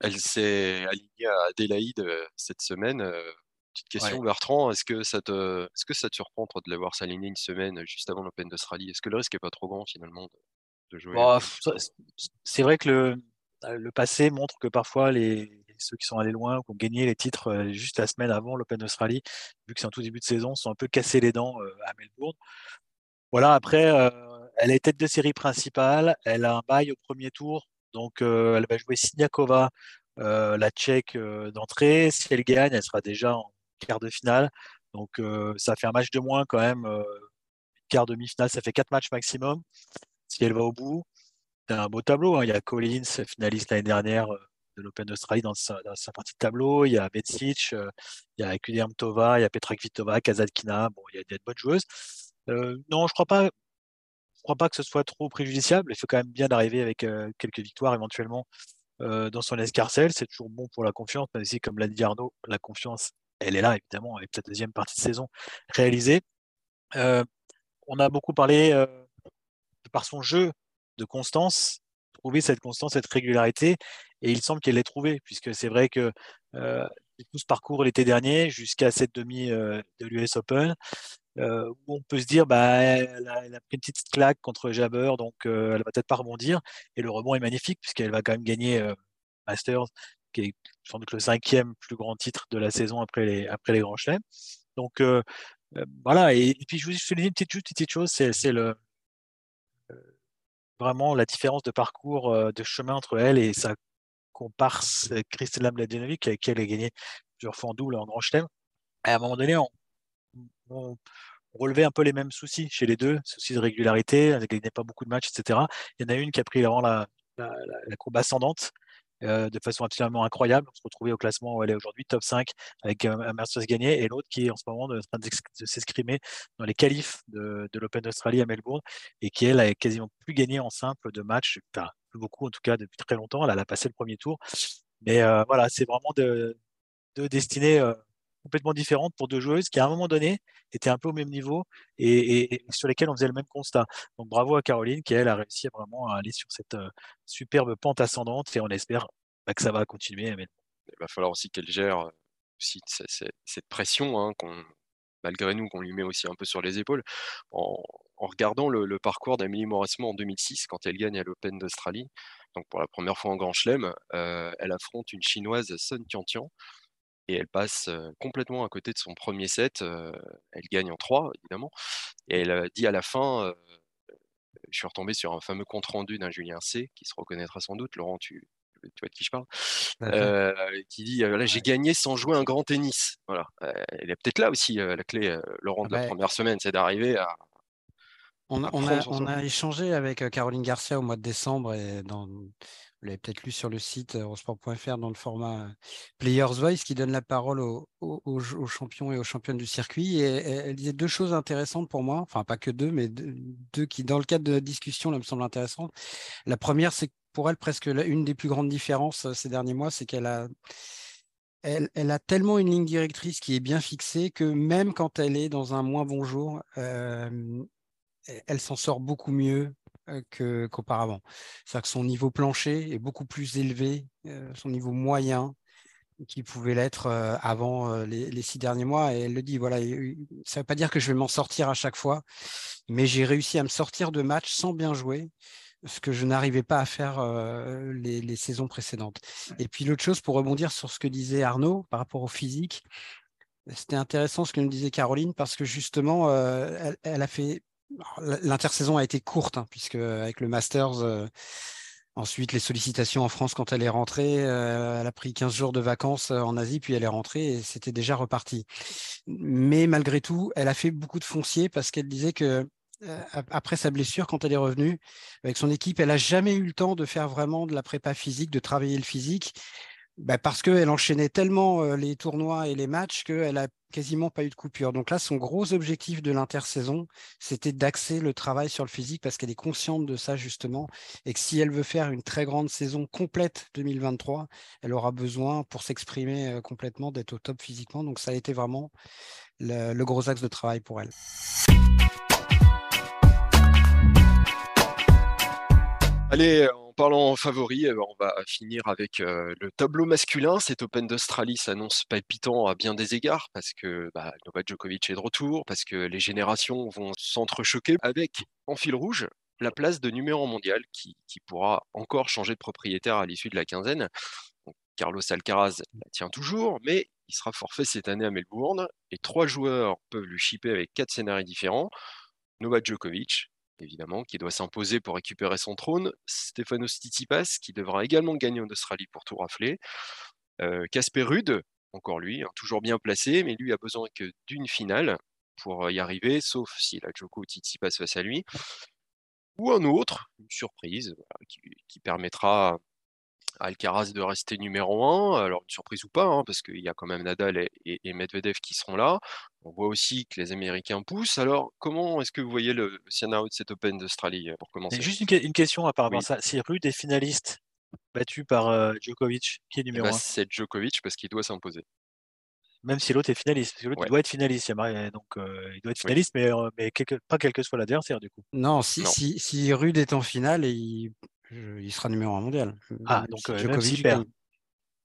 Elle s'est alignée à Adélaïde euh, cette semaine. Euh, petite question, Bertrand, est-ce que, ça te, est-ce que ça te surprend de la voir s'aligner une semaine juste avant l'Open d'Australie? Est-ce que le risque n'est pas trop grand finalement de, jouer bah, C'est vrai que le, le passé montre que parfois les, ceux qui sont allés loin, qui ont gagné les titres euh, juste la semaine avant l'Open d'Australie, vu que c'est un tout début de saison, sont un peu cassés les dents à Melbourne. Voilà, après, elle est tête de série principale. Elle a un bail au premier tour. Donc, euh, elle va jouer Siniakova, euh, la tchèque euh, d'entrée. Si elle gagne, elle sera déjà en quart de finale. Donc, ça fait un match de moins quand même. quart demi-finale, ça fait quatre matchs maximum. Si elle va au bout, c'est un beau tableau. Hein. Il y a Collins, finaliste l'année dernière de l'Open d'Australie dans, sa, partie de tableau. Il y a Betsic, il y a Kuderm Tova, il y a Petra Kvitova, Kazadkina. Bon, il y a des bonnes joueuses. non, je crois pas crois pas que ce soit trop préjudiciable. Il fait quand même bien d'arriver avec euh, quelques victoires éventuellement euh, dans son escarcelle. C'est toujours bon pour la confiance, mais aussi, comme l'a dit Arnaud, la confiance, elle est là, évidemment, avec la deuxième partie de saison réalisée. Euh, on a beaucoup parlé par son jeu de constance, trouver cette constance, cette régularité, et il semble qu'elle l'ait trouvé, puisque c'est vrai que tout ce parcours l'été dernier jusqu'à cette demi de l'US Open, euh, où on peut se dire bah, elle a, pris une petite claque contre Jabber, donc euh, elle va peut-être pas rebondir. Et le rebond est magnifique puisqu'elle va quand même gagner euh, Masters, qui est sans doute le cinquième plus grand titre de la saison après les, après les grands chelems. Donc voilà, et, puis je vous dis une petite, petite chose, c'est le vraiment la différence de parcours, de chemin entre elle et sa comparse Christelle Mladenovic, avec qui elle a gagné plusieurs fois en double en grand chelem. À un moment donné, on, on relevait un peu les mêmes soucis chez les deux, soucis de régularité, elle ne gagnait pas beaucoup de matchs, etc. Il y en a une qui a pris vraiment la, courbe ascendante euh, de façon absolument incroyable. On se retrouvait au classement où elle est aujourd'hui, top 5, avec un Mercedes gagné, et l'autre qui est en ce moment en train de s'escrimer dans les qualifs de, l'Open d'Australie à Melbourne, et qui, elle, a quasiment plus gagné en simple de match, enfin, plus beaucoup en tout cas depuis très longtemps. Elle, a passé le premier tour. Mais euh, voilà, c'est vraiment de, de destinées euh, complètement différentes pour deux joueuses qui, à un moment donné, étaient un peu au même niveau et, sur lesquelles on faisait le même constat. Donc bravo à Caroline qui, elle, a réussi vraiment à aller sur cette euh, superbe pente ascendante et on espère bah, que ça va continuer. Il va falloir aussi qu'elle gère euh, cette pression hein, malgré nous, qu'on lui met aussi un peu sur les épaules. En, regardant le, parcours d'Amélie Mauresmo en 2006, quand elle gagne à l'Open d'Australie, donc pour la première fois en Grand Chelem, euh, elle affronte une chinoise Sun Tiantian, et elle passe complètement à côté de son premier set. elle gagne en 3, évidemment. Et elle dit à la fin je suis retombé sur un fameux compte rendu d'un Julien C qui se reconnaîtra sans doute. Laurent, tu, tu vois de qui je parle, euh, qui dit j'ai gagné sans jouer un grand tennis. Voilà, elle est peut-être là aussi la clé, Laurent, ah de la bah première semaine, c'est d'arriver à. On a, on, a, on a, échangé avec Caroline Garcia au mois de décembre et dans, vous l'avez peut-être lu sur le site eurosport.fr dans le format Players Voice qui donne la parole aux, champions et aux championnes du circuit. Et elle disait deux choses intéressantes pour moi, enfin pas que deux, mais deux, qui, dans le cadre de la discussion, là, me semblent intéressantes. La première, c'est pour elle presque une des plus grandes différences ces derniers mois, c'est qu'elle a, elle, a tellement une ligne directrice qui est bien fixée que même quand elle est dans un moins bon jour, elle s'en sort beaucoup mieux qu'auparavant. C'est-à-dire que son niveau plancher est beaucoup plus élevé, son niveau moyen qui pouvait l'être avant les, six derniers mois. Et elle le dit, voilà, ça ne veut pas dire que je vais m'en sortir à chaque fois, mais j'ai réussi à me sortir de match sans bien jouer ce que je n'arrivais pas à faire les, saisons précédentes. Et puis l'autre chose, pour rebondir sur ce que disait Arnaud par rapport au physique, c'était intéressant ce que nous disait Caroline parce que justement, elle, a fait. L'intersaison a été courte, hein, puisque avec le Masters, ensuite les sollicitations en France quand elle est rentrée, elle a pris 15 jours de vacances en Asie, puis elle est rentrée et c'était déjà reparti. Mais malgré tout, elle a fait beaucoup de foncier parce qu'elle disait que euh, après sa blessure, quand elle est revenue avec son équipe, elle n'a jamais eu le temps de faire vraiment de la prépa physique, de travailler le physique, bah, parce qu'elle enchaînait tellement euh, les tournois et les matchs qu'elle n'a quasiment pas eu de coupure. Donc là, son gros objectif de l'intersaison, c'était d'axer le travail sur le physique parce qu'elle est consciente de ça justement et que si elle veut faire une très grande saison complète 2023, elle aura besoin pour s'exprimer euh, complètement d'être au top physiquement. Donc ça a été vraiment le gros axe de travail pour elle. Allez, en parlant favoris, eh ben, on va finir avec euh, le tableau masculin. Cet Open d'Australie s'annonce palpitant à bien des égards parce que bah, Novak Djokovic est de retour, parce que les générations vont s'entrechoquer avec, en fil rouge, la place de numéro mondial qui, pourra encore changer de propriétaire à l'issue de la quinzaine. Carlos Alcaraz la tient toujours, mais il sera forfait cette année à Melbourne et trois joueurs peuvent lui chipper avec quatre scénarios différents. Novak Djokovic, évidemment, qui doit s'imposer pour récupérer son trône. Stefanos Tsitsipas, qui devra également gagner en Australie pour tout rafler. Casper Rude, encore lui, hein, toujours bien placé, mais lui a besoin que d'une finale pour y arriver, sauf si la Joko Tsitsipas face à lui. Ou un autre, une surprise, qui, permettra Alcaraz de rester numéro 1, alors une surprise ou pas, hein, parce qu'il y a quand même Nadal et, Medvedev qui seront là. On voit aussi que les Américains poussent. Alors, comment est-ce que vous voyez le, scénario de cet Open d'Australie euh, pour commencer? Juste une, question à part ça. Si Rude est finaliste, battu par euh, Djokovic, qui est eh numéro 1 ben, C'est Djokovic parce qu'il doit s'imposer. Même si l'autre est finaliste, parce que l'autre doit être finaliste, donc euh, il doit être finaliste, mais, mais pas quel que soit l'adversaire du coup. Non, si, Si, si Rude est en finale, il il sera numéro un mondial. Ah, donc euh, Djokovic perd.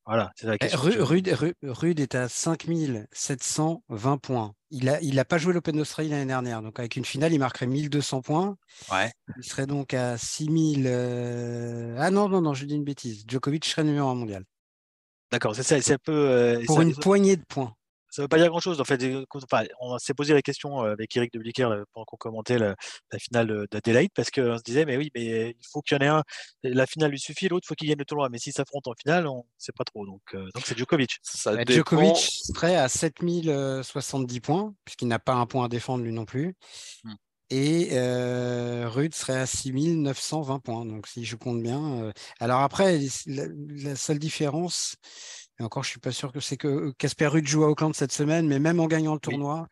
Voilà, c'est la eh, question. Rude, est à 5720 points. Il n'a il a pas joué l'Open d'Australie l'année dernière. Donc, avec une finale, il marquerait 1200 points. Ouais. Il serait donc à 6000. Euh, ah non, non, non, je dis une bêtise. Djokovic serait numéro un mondial. D'accord, c'est ça. C'est un peu. Euh, Pour une poignée de points ça ne veut pas dire grand-chose. En fait, on s'est posé la question euh, avec Eric de Blicker pendant qu'on commentait la, finale d'Adelaide parce qu'on se disait, mais oui, mais il faut qu'il y en ait un. La finale lui suffit, l'autre, il faut qu'il gagne le tournoi. Mais s'ils s'affrontent en finale, on ne sait pas trop. Donc, euh, donc c'est Djokovic. Ça bah, Djokovic serait à 7070 points, puisqu'il n'a pas un point à défendre lui non plus. Mmh. Et euh, Rude serait à 6920 points. Donc, si je compte bien. Alors après, la seule différence, et encore, je suis pas sûr que c'est que Casper Ruud joue à Auckland cette semaine, mais même en gagnant le tournoi.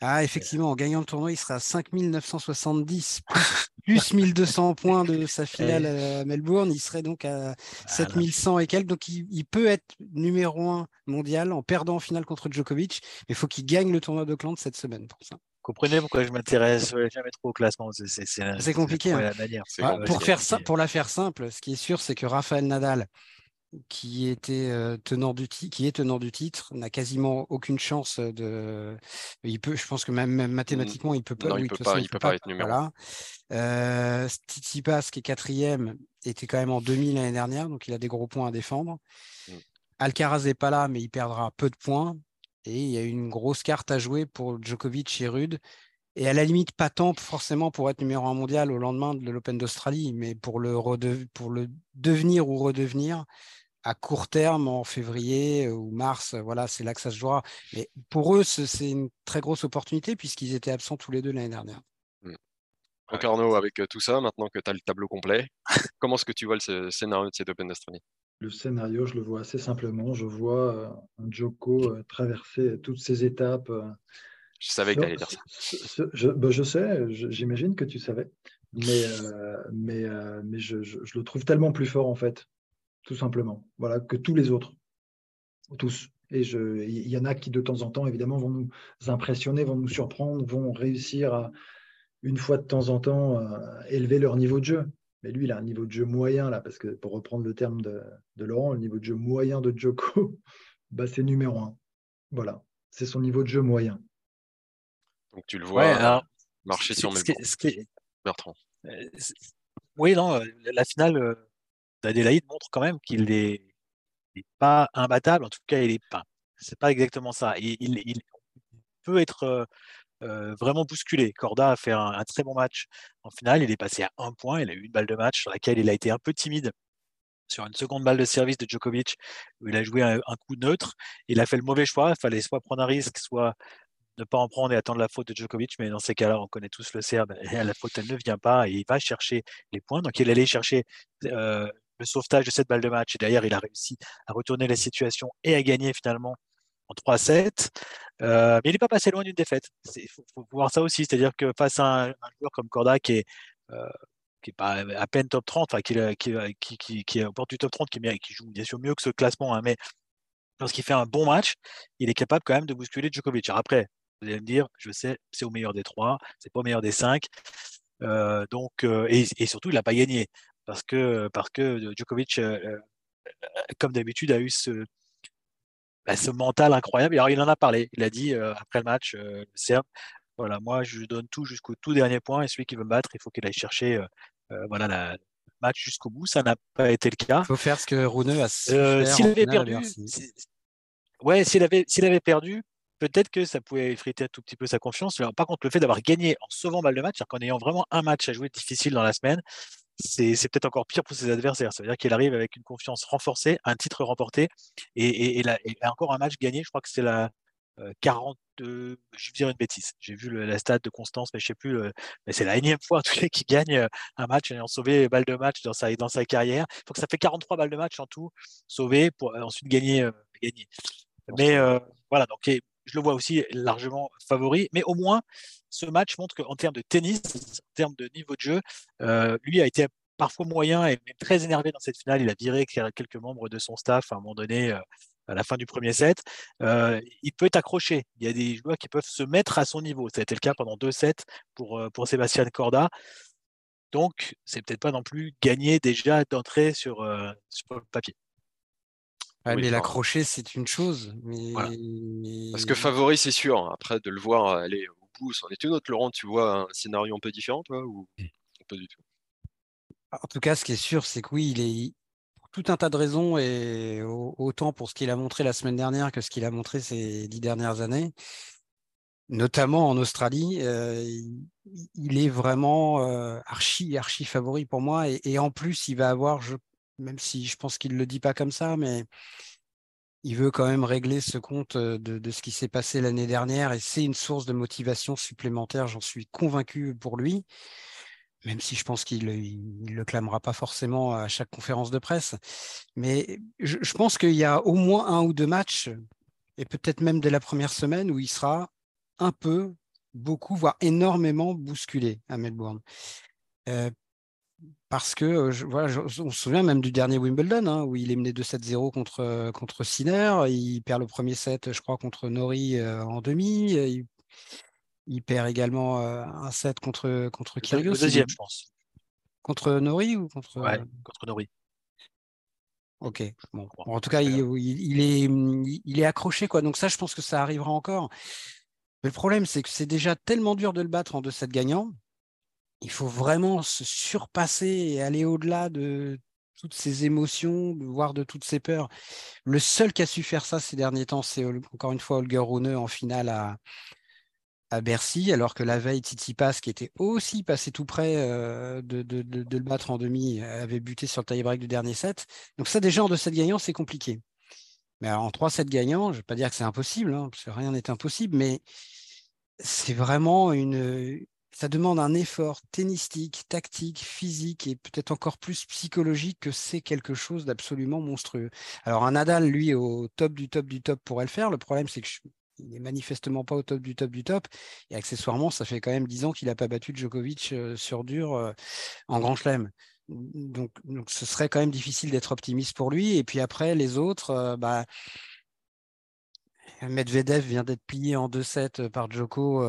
Ah, effectivement, en gagnant le tournoi, il sera à 5970 plus 1200 points de sa finale à Melbourne. Il serait donc à 7100 et quelques. Donc, il, peut être numéro un mondial en perdant en finale contre Djokovic. Mais il faut qu'il gagne le tournoi d'Auckland cette semaine pour ça. Comprenez pourquoi je m'intéresse jamais trop au classement. C'est compliqué. Hein. Ah, pour, faire ça, pour la faire simple, ce qui est sûr, c'est que Raphaël Nadal, qui était tenant du qui est tenant du titre n'a quasiment aucune chance de il peut je pense que même, mmh. mathématiquement il peut pas il, peut pas, il peut pas, être numéro voilà. euh, Tsitsipas qui est quatrième était quand même en 2000 l'année dernière donc il a des gros points à défendre mmh. Alcaraz n'est pas là mais il perdra peu de points et il y a une grosse carte à jouer pour Djokovic et Rude Et à la limite, pas tant forcément pour être numéro un mondial au lendemain de l'Open d'Australie, mais pour le, pour le devenir ou redevenir à court terme en février ou mars, voilà, c'est là que ça se jouera. Mais pour eux, c'est une très grosse opportunité puisqu'ils étaient absents tous les deux l'année dernière. Mmh. Donc Arnaud, avec tout ça, maintenant que tu as le tableau complet, comment est-ce que tu vois le scénario de cette Open d'Australie Le scénario, je le vois assez simplement. Je vois un Joko traverser toutes ces étapes je savais que tu allais dire ça. Je, bah, je sais, j'imagine que tu savais. Mais, euh, mais, euh, mais je, je, le trouve tellement plus fort, en fait, tout simplement, voilà, que tous les autres. Tous. Et il y en a qui, de temps en temps, évidemment, vont nous impressionner, vont nous surprendre, vont réussir à, une fois de temps en temps, euh, élever leur niveau de jeu. Mais lui, il a un niveau de jeu moyen, là, parce que pour reprendre le terme de, de Laurent, le niveau de jeu moyen de Joko, bah, c'est numéro un. Voilà, c'est son niveau de jeu moyen. Donc tu le vois marcher sur mes Bertrand. Euh, oui, non, euh, la finale euh, d'Adélaïde montre quand même qu'il n'est pas imbattable. En tout cas, il est pas. C'est pas exactement ça. Il, peut être vraiment bousculé. Corda a fait un, très bon match en finale. Il est passé à un point. Il a eu une balle de match sur laquelle il a été un peu timide sur une seconde balle de service de Djokovic où il a joué un, coup neutre. Il a fait le mauvais choix. Il fallait soit prendre un risque, soit ne pas en prendre et attendre la faute de Djokovic, mais dans ces cas-là, on connaît tous le Serbe, la faute, elle ne vient pas, et il va chercher les points. Donc, il allait chercher euh, le sauvetage de cette balle de match, et derrière, il a réussi à retourner la situation et à gagner finalement en 3-7. Euh, mais il n'est pas passé loin d'une défaite. Il faut, voir ça aussi, c'est-à-dire que face à un, joueur comme Korda qui est. Euh, qui est pas à peine top 30, enfin qui, qui, est au bord du top 30, qui, joue bien sûr mieux que ce classement, hein, mais lorsqu'il fait un bon match, il est capable quand même de bousculer Djokovic. Après, vous allez me dire, je sais, c'est au meilleur des trois, c'est pas au meilleur des cinq. Euh, donc, euh, et, surtout, il n'a pas gagné parce que, parce que Djokovic, euh, comme d'habitude, a eu ce, bah, ce mental incroyable. Alors, il en a parlé. Il a dit après le match, le Serbe, voilà, moi, je donne tout jusqu'au tout dernier point et celui qui veut me battre, il faut qu'il aille chercher voilà, la, match jusqu'au bout. Ça n'a pas été le cas. Il faut faire ce que Rune a S'il avait perdu, ouais, s'il avait, s'il avait perdu, peut-être que ça pouvait effriter un tout petit peu sa confiance. par contre, le fait d'avoir gagné en sauvant mal de match, c'est-à-dire qu'en ayant vraiment un match à jouer difficile dans la semaine, c'est peut-être encore pire pour ses adversaires. Ça veut dire qu'il arrive avec une confiance renforcée, un titre remporté et, encore un match gagné. Je crois que c'est la 40, euh, je vais dire une bêtise. J'ai vu la stat de Constance, mais je sais plus. mais c'est la énième fois tous les qui gagne euh, un match en ayant sauvé balle de match dans sa, dans sa carrière. Donc ça fait 43 balles de match en tout sauvées pour ensuite gagner. Euh, gagner. Mais voilà, donc je le vois aussi largement favori. Mais au moins, ce match montre qu'en termes de tennis, en termes de niveau de jeu, euh, lui a été parfois moyen et même très énervé dans cette finale. Il a viré quelques membres de son staff à un moment donné euh, à la fin du premier set. Euh, il peut être accroché. Il y a des joueurs qui peuvent se mettre à son niveau. Ça a été le cas pendant deux sets pour, pour Sébastien Corda. Donc, c'est peut-être pas non plus gagné déjà d'entrée sur, sur le papier mais l'accrocher, c'est une chose. Mais... Parce que favori, c'est sûr. Après, de le voir aller au bout, c'en est une autre. Laurent, tu vois un scénario un peu différent, toi, ou mmh. pas du tout? En tout cas, ce qui est sûr, c'est que oui, il est pour tout un tas de raisons, et autant pour ce qu'il a montré la semaine dernière que ce qu'il a montré ces dix dernières années, notamment en Australie, euh, il est vraiment euh, archi, archi favori pour moi. Et, et, en plus, il va avoir, je même si je pense qu'il ne le dit pas comme ça, mais il veut quand même régler ce compte de, ce qui s'est passé l'année dernière et c'est une source de motivation supplémentaire, j'en suis convaincu pour lui, même si je pense qu'il ne le clamera pas forcément à chaque conférence de presse. Mais je, pense qu'il y a au moins un ou deux matchs, et peut-être même dès la première semaine, où il sera un peu, beaucoup, voire énormément bousculé à Melbourne parce que voilà, on se souvient même du dernier Wimbledon hein, où il est mené 2-7-0 contre, contre Sinner. Il perd le premier set, je crois, contre Nori en demi. Il, perd également un set contre, contre Kyrgios. Le deuxième, je pense. Contre Nori ou contre. Ouais, contre Nori. Ok. Bon. en tout cas, il, il, est, mmh, il est accroché. Quoi. Donc, ça, je pense que ça arrivera encore. Mais le problème, c'est que c'est déjà tellement dur de le battre en 2-7 gagnants il faut vraiment se surpasser et aller au-delà de toutes ces émotions, voire de toutes ces peurs. Le seul qui a su faire ça ces derniers temps, c'est encore une fois Holger Rune en finale à, Bercy, alors que la veille, Tsitsipas, qui était aussi passé tout près euh, de, le battre en demi, avait buté sur le tie-break du dernier set. Donc ça, déjà, en 2 7 gagnants, c'est compliqué. Mais en 3 7 gagnants, je ne vais pas dire que c'est impossible, hein, parce que rien n'est impossible, mais c'est vraiment une... Ça demande un effort tennistique, tactique, physique et peut-être encore plus psychologique que c'est quelque chose d'absolument monstrueux. Alors un Nadal, lui, au top du top du top pourrait le faire. Le problème, c'est que je n'est manifestement pas au top du top du top. Et accessoirement, ça fait quand même 10 ans qu'il n'a pas battu Djokovic euh, sur dur euh, en Grand Chelem. Donc, donc, ce serait quand même difficile d'être optimiste pour lui. Et puis après, les autres, euh, bah, Medvedev vient d'être plié en 2-7 par Djoko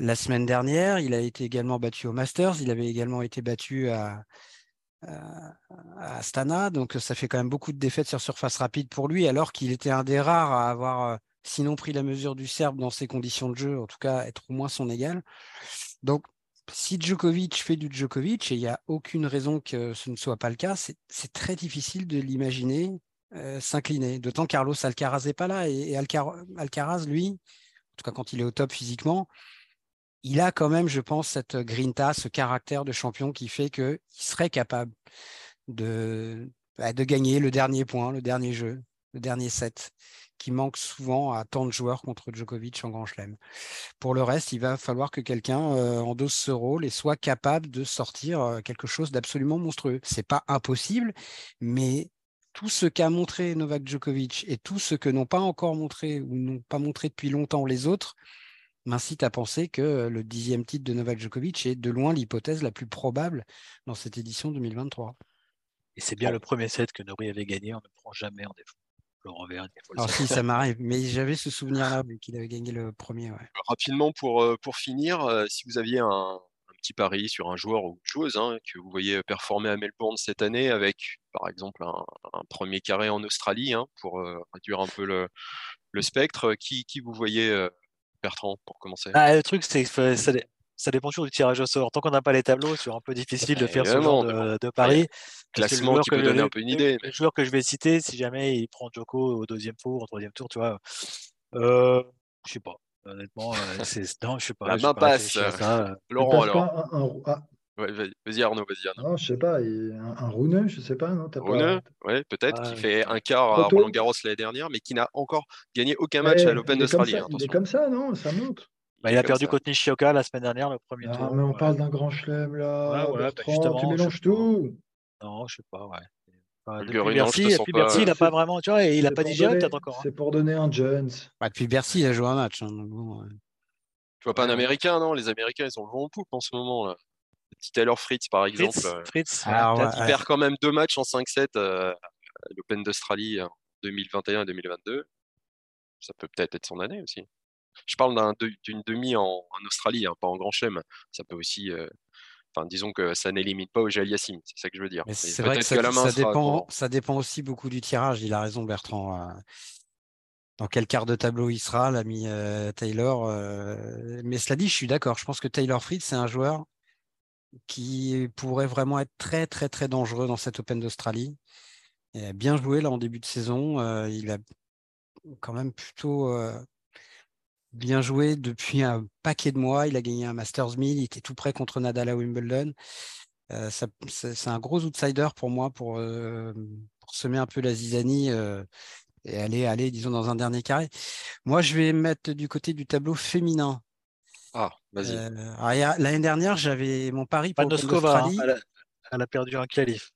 la semaine dernière. Il a été également battu au Masters. Il avait également été battu à, Astana. Donc ça fait quand même beaucoup de défaites sur surface rapide pour lui, alors qu'il était un des rares à avoir, euh, sinon pris la mesure du Serbe dans ses conditions de jeu, en tout cas être au moins son égal. Donc si Djokovic fait du Djokovic, et il n'y a aucune raison que ce ne soit pas le cas, c'est très difficile de l'imaginer euh, s'incliner. D'autant Carlos Alcaraz n'est pas là, et Alcaraz, lui, en tout cas quand il est au top physiquement, il a quand même, je pense, cette grinta, ce caractère de champion qui fait qu'il serait capable de, bah, de gagner le dernier point, le dernier jeu, le dernier set, qui manque souvent à tant de joueurs contre Djokovic en Grand Chelem. Pour le reste, il va falloir que quelqu'un euh, endosse ce rôle et soit capable de sortir euh, quelque chose d'absolument monstrueux. C'est pas impossible, mais tout ce qu'a montré Novak Djokovic et tout ce que n'ont pas encore montré ou n'ont pas montré depuis longtemps les autres, m'incite à penser que le dixième titre de Novak Djokovic est de loin l'hypothèse la plus probable dans cette édition 2023. Et c'est bien le premier set que Nori avait gagné, on ne prend jamais en défaut. Laurent Alors si, ça m'arrive, mais j'avais ce souvenir-là, qu'il avait gagné le premier. Rapidement, pour, pour finir, si vous aviez un, petit pari sur un joueur ou une joueuse hein, que vous voyez performer à Melbourne cette année avec, par exemple, un, premier carré en Australie hein, pour réduire un peu le, le spectre, qui, qui vous voyez Bertrand, pour commencer ah, Le truc, c'est que ça, dépend toujours du tirage au sort. Tant qu'on n'a pas les tableaux, c'est un peu difficile de faire ce genre de, de pari. Classement qui peut donner un peu une idée. Le, joueur que je vais citer, si jamais il prend Joko au deuxième tour, au troisième tour, tu vois, euh, je sais pas. Honnêtement, euh, c'est non, je sais pas. La main passe. Laurent, alors. Ah. vas-y Arnaud, vas-y Arnaud. Non, je sais pas, un, un Rune, je sais pas, non Rune, ouais, peut-être, qui fait un quart à Roland Garros l'année dernière, mais qui n'a encore gagné aucun match à l'Open d'Australie. Hein, il est comme ça, non Ça monte. Bah, il, a perdu contre Nishioka la semaine dernière, le premier ah, tour. mais on parle d'un grand chelem là. Ouais, bah, tu mélanges tout. Non, je sais pas, ouais. Enfin, depuis Bercy, depuis Bercy il n'a pas vraiment, tu vois, il n'a pas digéré peut-être encore. Hein. C'est pour donner un Jones. Bah, depuis Bercy, il a joué un match. Hein, tu vois pas un Américain, non? Les Américains, ils ont le vent en poupe en ce moment. Là. Taylor Fritz, par exemple. Fritz, euh, il perd quand même deux matchs en 5-7 euh, à l'Open d'Australie en 2021 et 2022. Ça peut peut-être être son année aussi. Je parle d'une demi en, Australie, hein, pas en Grand Chelem. Ça peut aussi. Euh, enfin, disons que ça n'élimine pas au Yassim, c'est ça que je veux dire. C'est vrai que, ça, dépend, ça dépend aussi beaucoup du tirage. Il a raison, Bertrand dans quel quart de tableau il sera, l'ami Taylor. mais cela dit, je suis d'accord. Je pense que Taylor Fritz, c'est un joueur qui pourrait vraiment être très très très dangereux dans cette Open d'Australie. Il a bien joué là en début de saison. Euh, il a quand même plutôt euh, bien joué depuis un paquet de mois. Il a gagné un Masters 1000. Il était tout près contre Nadal à Wimbledon. Euh, c'est un gros outsider pour moi pour, pour semer un peu la zizanie et aller, aller, disons, dans un dernier carré. Moi, je vais mettre du côté du tableau féminin. Ah, vas-y. Euh, l'année dernière, j'avais mon pari pour Noskova, hein, elle, elle, a perdu un qualif.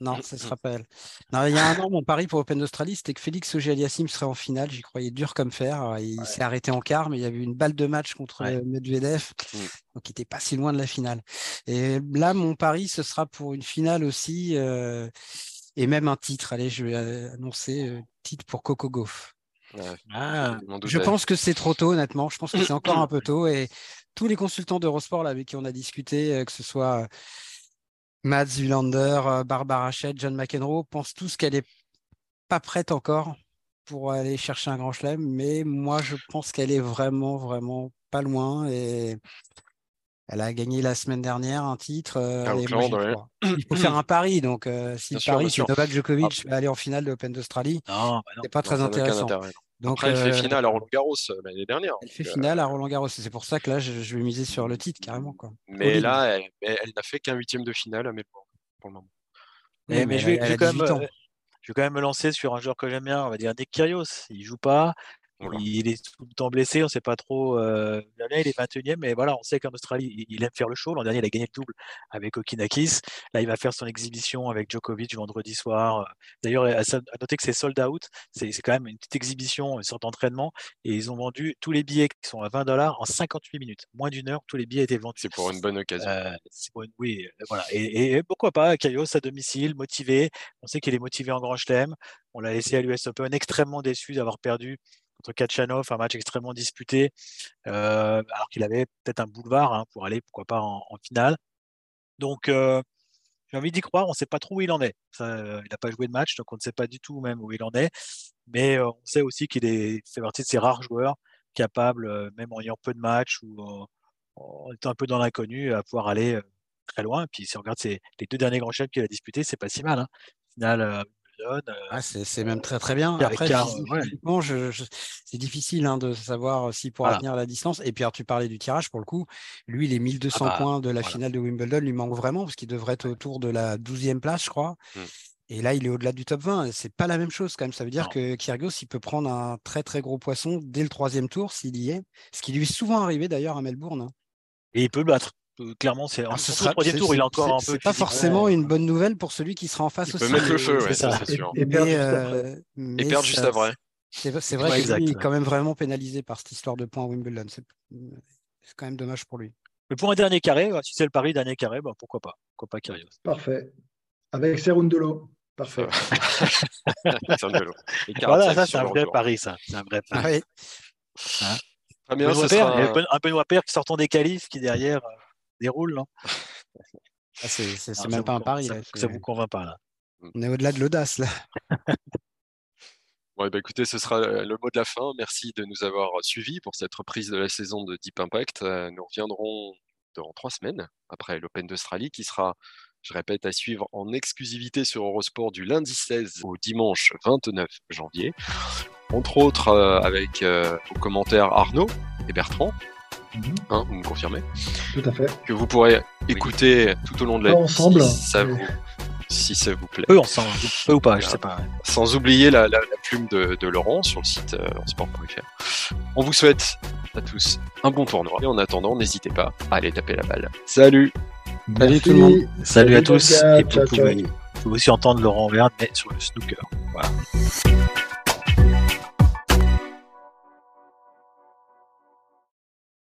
Non, ça se rappelle. Non, il y a un an, mon pari pour Open d'Australie, c'était que Félix Auger-Aliassime serait en finale. J'y croyais dur comme fer. Il s'est arrêté en quart, mais il y avait une balle de match contre Medvedev, mm. donc il n'était pas si loin de la finale. Et là, mon pari, ce sera pour une finale aussi, euh, et même un titre. Allez, je vais annoncer euh, titre pour Coco Gauff. Ah, je pense que c'est trop tôt, honnêtement. Je pense que c'est encore un peu tôt. Et tous les consultants d'Eurosport avec qui on a discuté, euh, que ce soit euh, Mads Wilander, euh, Barbara Schett, John McEnroe, pensent tous qu'elle est pas prête encore pour aller chercher un grand chelem. Mais moi, je pense qu'elle est vraiment, vraiment pas loin. Et elle a gagné la semaine dernière un titre. Il faut faire un pari. Donc, si le pari, c'est Novak Djokovic va aller en finale de l'Open d'Australie, bah c'est pas très intéressant. Donc, Après, elle fait finale à Roland Garros l'année dernière. Elle fait finale à Roland Garros. C'est pour ça que là, je, vais miser sur le titre carrément. Quoi. Mais là, elle, n'a fait qu'un huitième de finale à Melbourne pour le moment. Mais, je, vais, quand même, je, vais, quand même, me lancer sur un joueur que j'aime bien, on va dire Nick Kyrgios. Il joue pas, il est tout le temps blessé, on ne sait pas trop. Euh, il est 21e, mais voilà, on sait qu'en Australie, il aime faire le show. L'an dernier, il a gagné le double avec Okinakis. Là, il va faire son exhibition avec Djokovic vendredi soir. D'ailleurs, à noter que c'est sold out. C'est quand même une petite exhibition, une sorte d'entraînement. Et ils ont vendu tous les billets qui sont à 20 dollars en 58 minutes. Moins d'une heure, tous les billets étaient vendus. C'est pour une bonne occasion. Euh, oui, voilà. Et, pourquoi pas, Kaios à domicile, motivé. On sait qu'il est motivé en Grand Chelem. On l'a laissé à l'US Open, extrêmement déçu d'avoir perdu contre Kachanov, un match extrêmement disputé, euh, alors qu'il avait peut-être un boulevard hein, pour aller, pourquoi pas, en, finale. Donc, euh, j'ai envie d'y croire, on ne sait pas trop où il en est. il n'a pas joué de match, donc on ne sait pas du tout même où il en est. Mais euh, on sait aussi qu'il fait partie de ces rares joueurs capables, même en ayant peu de matchs ou en étant un peu dans l'inconnu, à pouvoir aller très loin. Puis si on regarde les deux derniers grands chefs qu'il a disputés, c'est pas si mal. Hein. Finale euh, ah, c'est même très très bien. Après, c'est difficile hein, de savoir s'il pourra tenir la distance. Et puis, tu parlais du tirage pour le coup. Lui, les 1200 ah bah, points de la finale de Wimbledon lui manquent vraiment parce qu'il devrait être autour de la 12e place, je crois. Mmh. Et là, il est au-delà du top 20. C'est pas la même chose quand même. Ça veut dire que Kyrgios, il peut prendre un très très gros poisson dès le troisième tour s'il y est. Ce qui lui est souvent arrivé d'ailleurs à Melbourne. Hein. Et il peut battre clairement, c'est ah, ce troisième tour, il est encore un peu. Pas forcément une bonne nouvelle pour celui qui sera en face il aussi. peut mettre le feu, ouais, c'est sûr. Et, perdre juste après. C'est vrai qu'il est quand même vraiment pénalisé par cette histoire de points à Wimbledon. C'est quand même dommage pour lui. Mais pour un dernier carré, si c'est le pari, dernier carré, bah, pourquoi pas Pourquoi pas Parfait. Avec Serundolo. Parfait. voilà, ça, c'est un vrai pari, ça. C'est un vrai pari. Ah hein ah, bien, Benoît Père, un Benoît Père qui sortant des qualifs, qui derrière euh, déroule, non ah, C'est même pas un pari. Ça, ça vous convainc pas, là. On est au-delà de l'audace, là. Bon, bah, écoutez, ce sera le mot de la fin. Merci de nous avoir suivis pour cette reprise de la saison de Deep Impact. Euh, nous reviendrons dans trois semaines après l'Open d'Australie qui sera, je répète, à suivre en exclusivité sur Eurosport du lundi 16 au dimanche 29 janvier. Entre autres, euh, avec euh, au commentaire Arnaud et Bertrand. Hein, vous me confirmez Tout à fait. Que vous pourrez écouter tout au long de la ensemble. Si ça vous, si ça vous plaît. Peu ensemble, peu ou pas, je sais pas. Sans oublier la, plume de, Laurent sur le site euh, sport.fr. On vous souhaite à tous un bon tournoi et en attendant, n'hésitez pas à aller taper la balle. Salut Salut tout le monde Salut, à tous Et vous pouvez aussi entendre Laurent Verne sur le snooker. Voilà.